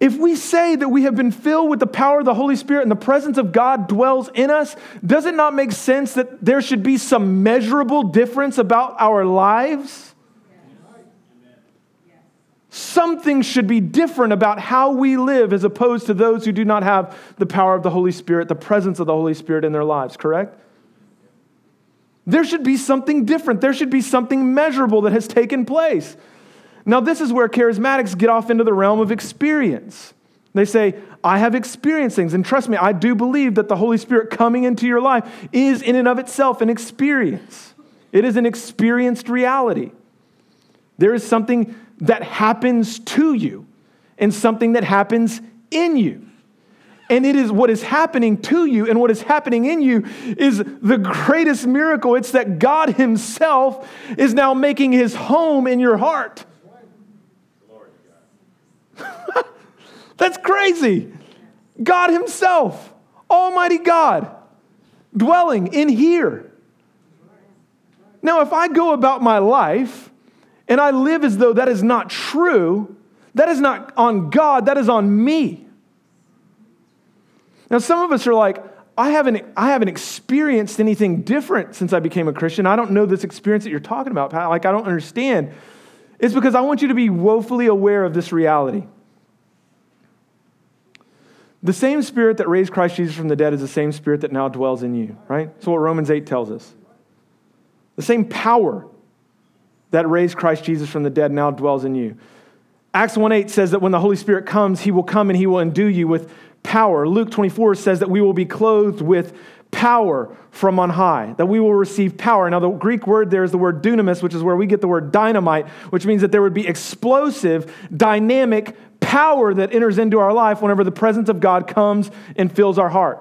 If we say that we have been filled with the power of the Holy Spirit and the presence of God dwells in us, does it not make sense that there should be some measurable difference about our lives? Something should be different about how we live as opposed to those who do not have the power of the Holy Spirit, the presence of the Holy Spirit in their lives, correct? There should be something different. There should be something measurable that has taken place. Now, this is where charismatics get off into the realm of experience. They say, I have experienced things. And trust me, I do believe that the Holy Spirit coming into your life is, in and of itself, an experience. It is an experienced reality. There is something that happens to you and something that happens in you. And it is what is happening to you and what is happening in you is the greatest miracle. It's that God Himself is now making His home in your heart. [LAUGHS] That's crazy. God Himself, Almighty God, dwelling in here. Now, if I go about my life and I live as though that is not true, that is not on God, that is on me. Now, some of us are like, I haven't, I haven't experienced anything different since I became a Christian. I don't know this experience that you're talking about, Pat. Like, I don't understand. It's because I want you to be woefully aware of this reality. The same spirit that raised Christ Jesus from the dead is the same spirit that now dwells in you, right? That's what Romans 8 tells us. The same power that raised Christ Jesus from the dead now dwells in you. Acts 1 8 says that when the Holy Spirit comes, he will come and he will endue you with power. Luke 24 says that we will be clothed with power from on high, that we will receive power. Now, the Greek word there is the word dunamis, which is where we get the word dynamite, which means that there would be explosive, dynamic power that enters into our life whenever the presence of God comes and fills our heart.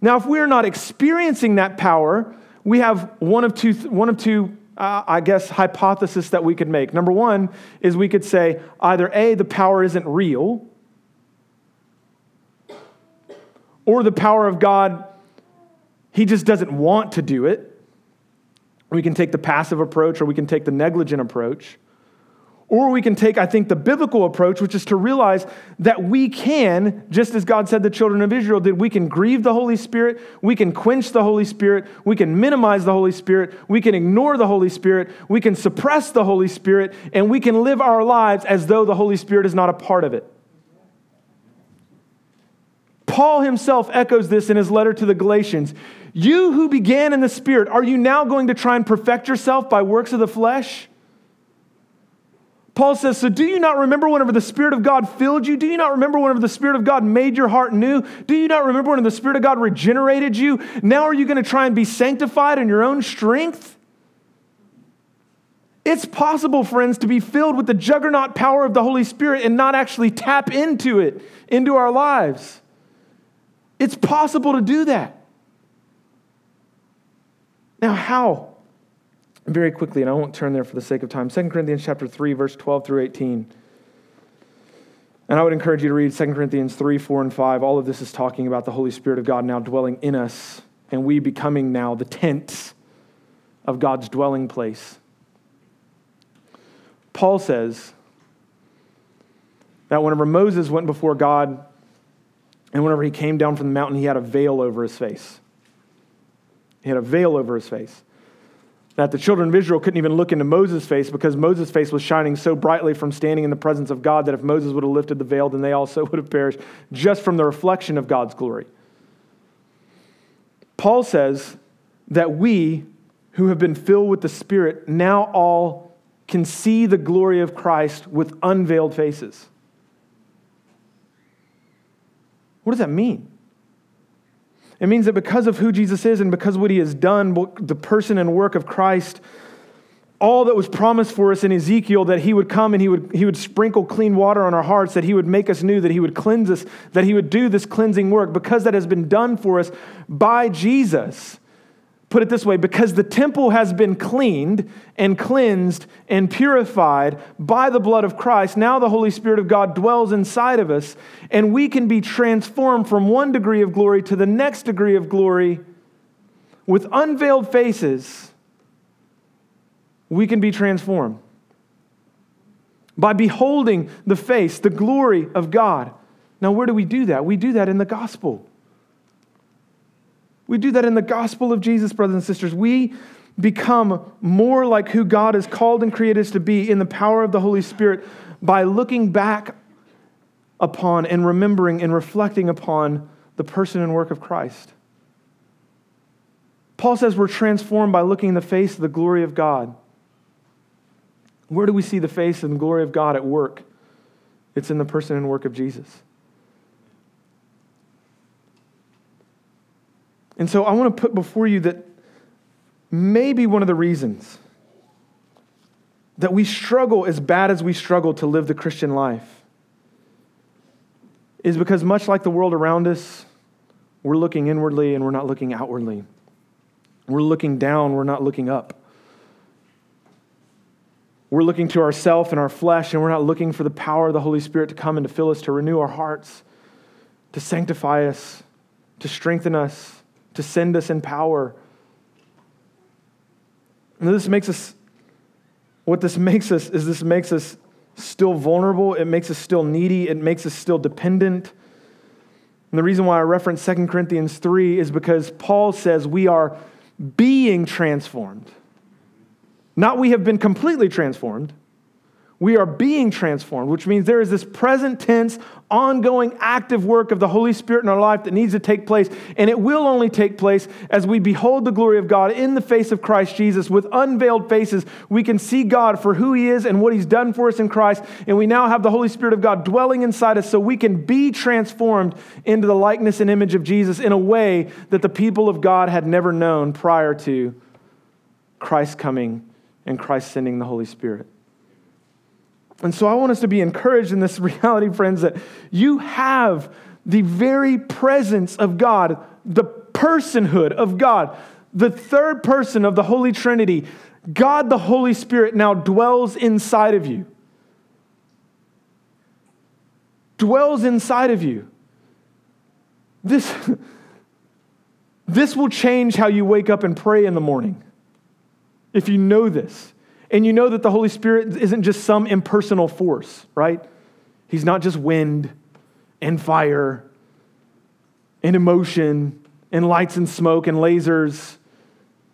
Now, if we're not experiencing that power, we have one of two, one of two uh, I guess, hypothesis that we could make. Number one is we could say either A, the power isn't real, or the power of God, he just doesn't want to do it. We can take the passive approach or we can take the negligent approach. Or we can take, I think, the biblical approach, which is to realize that we can, just as God said the children of Israel did, we can grieve the Holy Spirit, we can quench the Holy Spirit, we can minimize the Holy Spirit, we can ignore the Holy Spirit, we can suppress the Holy Spirit, and we can live our lives as though the Holy Spirit is not a part of it. Paul himself echoes this in his letter to the Galatians. You who began in the Spirit, are you now going to try and perfect yourself by works of the flesh? Paul says, So do you not remember whenever the Spirit of God filled you? Do you not remember whenever the Spirit of God made your heart new? Do you not remember when the Spirit of God regenerated you? Now are you going to try and be sanctified in your own strength? It's possible, friends, to be filled with the juggernaut power of the Holy Spirit and not actually tap into it, into our lives. It's possible to do that. Now, how? Very quickly, and I won't turn there for the sake of time. 2 Corinthians chapter 3, verse 12 through 18. And I would encourage you to read 2 Corinthians 3, 4, and 5. All of this is talking about the Holy Spirit of God now dwelling in us, and we becoming now the tents of God's dwelling place. Paul says that whenever Moses went before God and whenever he came down from the mountain, he had a veil over his face. He had a veil over his face. That the children of Israel couldn't even look into Moses' face because Moses' face was shining so brightly from standing in the presence of God that if Moses would have lifted the veil, then they also would have perished just from the reflection of God's glory. Paul says that we who have been filled with the Spirit now all can see the glory of Christ with unveiled faces. What does that mean? It means that because of who Jesus is and because what he has done, the person and work of Christ, all that was promised for us in Ezekiel that he would come and he would, he would sprinkle clean water on our hearts, that he would make us new, that he would cleanse us, that he would do this cleansing work, because that has been done for us by Jesus put it this way because the temple has been cleaned and cleansed and purified by the blood of Christ, now the Holy Spirit of God dwells inside of us, and we can be transformed from one degree of glory to the next degree of glory with unveiled faces. We can be transformed by beholding the face, the glory of God. Now, where do we do that? We do that in the gospel. We do that in the gospel of Jesus, brothers and sisters. We become more like who God has called and created us to be in the power of the Holy Spirit by looking back upon and remembering and reflecting upon the person and work of Christ. Paul says we're transformed by looking in the face of the glory of God. Where do we see the face and the glory of God at work? It's in the person and work of Jesus. And so I want to put before you that maybe one of the reasons that we struggle as bad as we struggle to live the Christian life is because, much like the world around us, we're looking inwardly and we're not looking outwardly. We're looking down, we're not looking up. We're looking to ourself and our flesh, and we're not looking for the power of the Holy Spirit to come and to fill us, to renew our hearts, to sanctify us, to strengthen us, to send us in power. And this makes us, what this makes us is this makes us still vulnerable. It makes us still needy. It makes us still dependent. And the reason why I reference 2 Corinthians 3 is because Paul says we are being transformed. Not we have been completely transformed, we are being transformed, which means there is this present tense, ongoing, active work of the Holy Spirit in our life that needs to take place. And it will only take place as we behold the glory of God in the face of Christ Jesus with unveiled faces. We can see God for who He is and what He's done for us in Christ. And we now have the Holy Spirit of God dwelling inside us so we can be transformed into the likeness and image of Jesus in a way that the people of God had never known prior to Christ coming and Christ sending the Holy Spirit. And so I want us to be encouraged in this [LAUGHS] reality, friends, that you have the very presence of God, the personhood of God, the third person of the Holy Trinity. God the Holy Spirit now dwells inside of you. Dwells inside of you. This, [LAUGHS] this will change how you wake up and pray in the morning. If you know this. And you know that the Holy Spirit isn't just some impersonal force, right? He's not just wind and fire and emotion and lights and smoke and lasers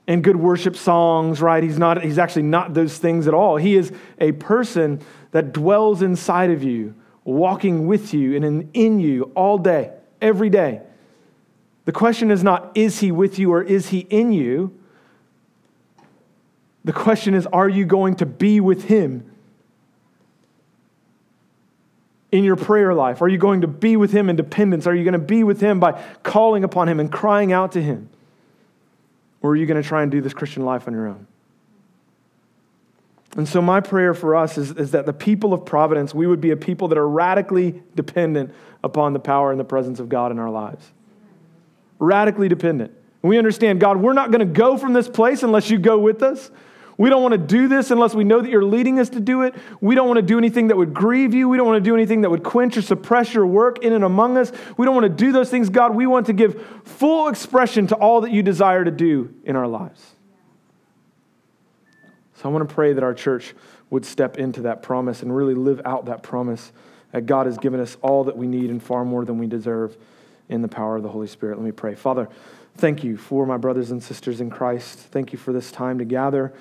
and good worship songs, right? He's not he's actually not those things at all. He is a person that dwells inside of you, walking with you and in, in you all day, every day. The question is not is he with you or is he in you? The question is are you going to be with Him in your prayer life? Are you going to be with Him in dependence? Are you going to be with Him by calling upon Him and crying out to Him? Or are you going to try and do this Christian life on your own? And so, my prayer for us is, is that the people of Providence, we would be a people that are radically dependent upon the power and the presence of God in our lives. Radically dependent. We understand, God, we're not going to go from this place unless you go with us. We don't want to do this unless we know that you're leading us to do it. We don't want to do anything that would grieve you. We don't want to do anything that would quench or suppress your work in and among us. We don't want to do those things, God. We want to give full expression to all that you desire to do in our lives. So I want to pray that our church would step into that promise and really live out that promise that God has given us all that we need and far more than we deserve in the power of the Holy Spirit. Let me pray. Father, thank you for my brothers and sisters in Christ. Thank you for this time to gather.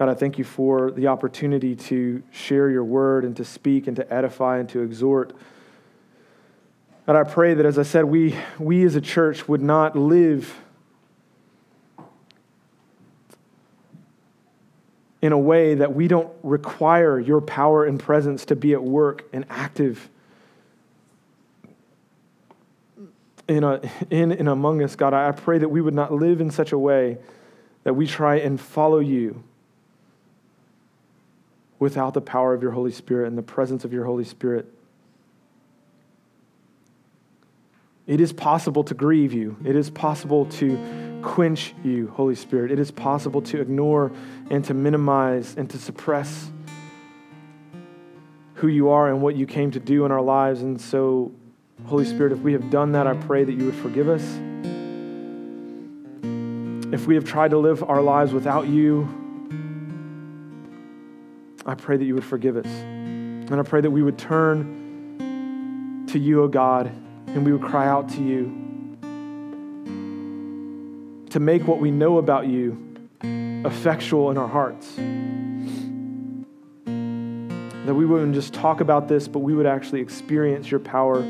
God, I thank you for the opportunity to share your word and to speak and to edify and to exhort. God, I pray that, as I said, we, we as a church would not live in a way that we don't require your power and presence to be at work and active in, a, in and among us, God. I pray that we would not live in such a way that we try and follow you without the power of your Holy Spirit and the presence of your Holy Spirit. It is possible to grieve you. It is possible to quench you, Holy Spirit. It is possible to ignore and to minimize and to suppress who you are and what you came to do in our lives. And so, Holy Spirit, if we have done that, I pray that you would forgive us. If we have tried to live our lives without you, I pray that you would forgive us. And I pray that we would turn to you, O oh God, and we would cry out to you to make what we know about you effectual in our hearts. That we wouldn't just talk about this, but we would actually experience your power,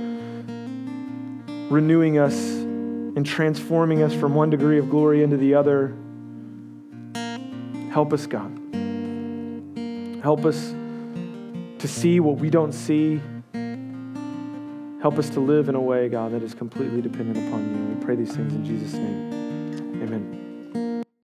renewing us and transforming us from one degree of glory into the other. Help us, God. Help us to see what we don't see. Help us to live in a way, God, that is completely dependent upon you. We pray these things in Jesus' name.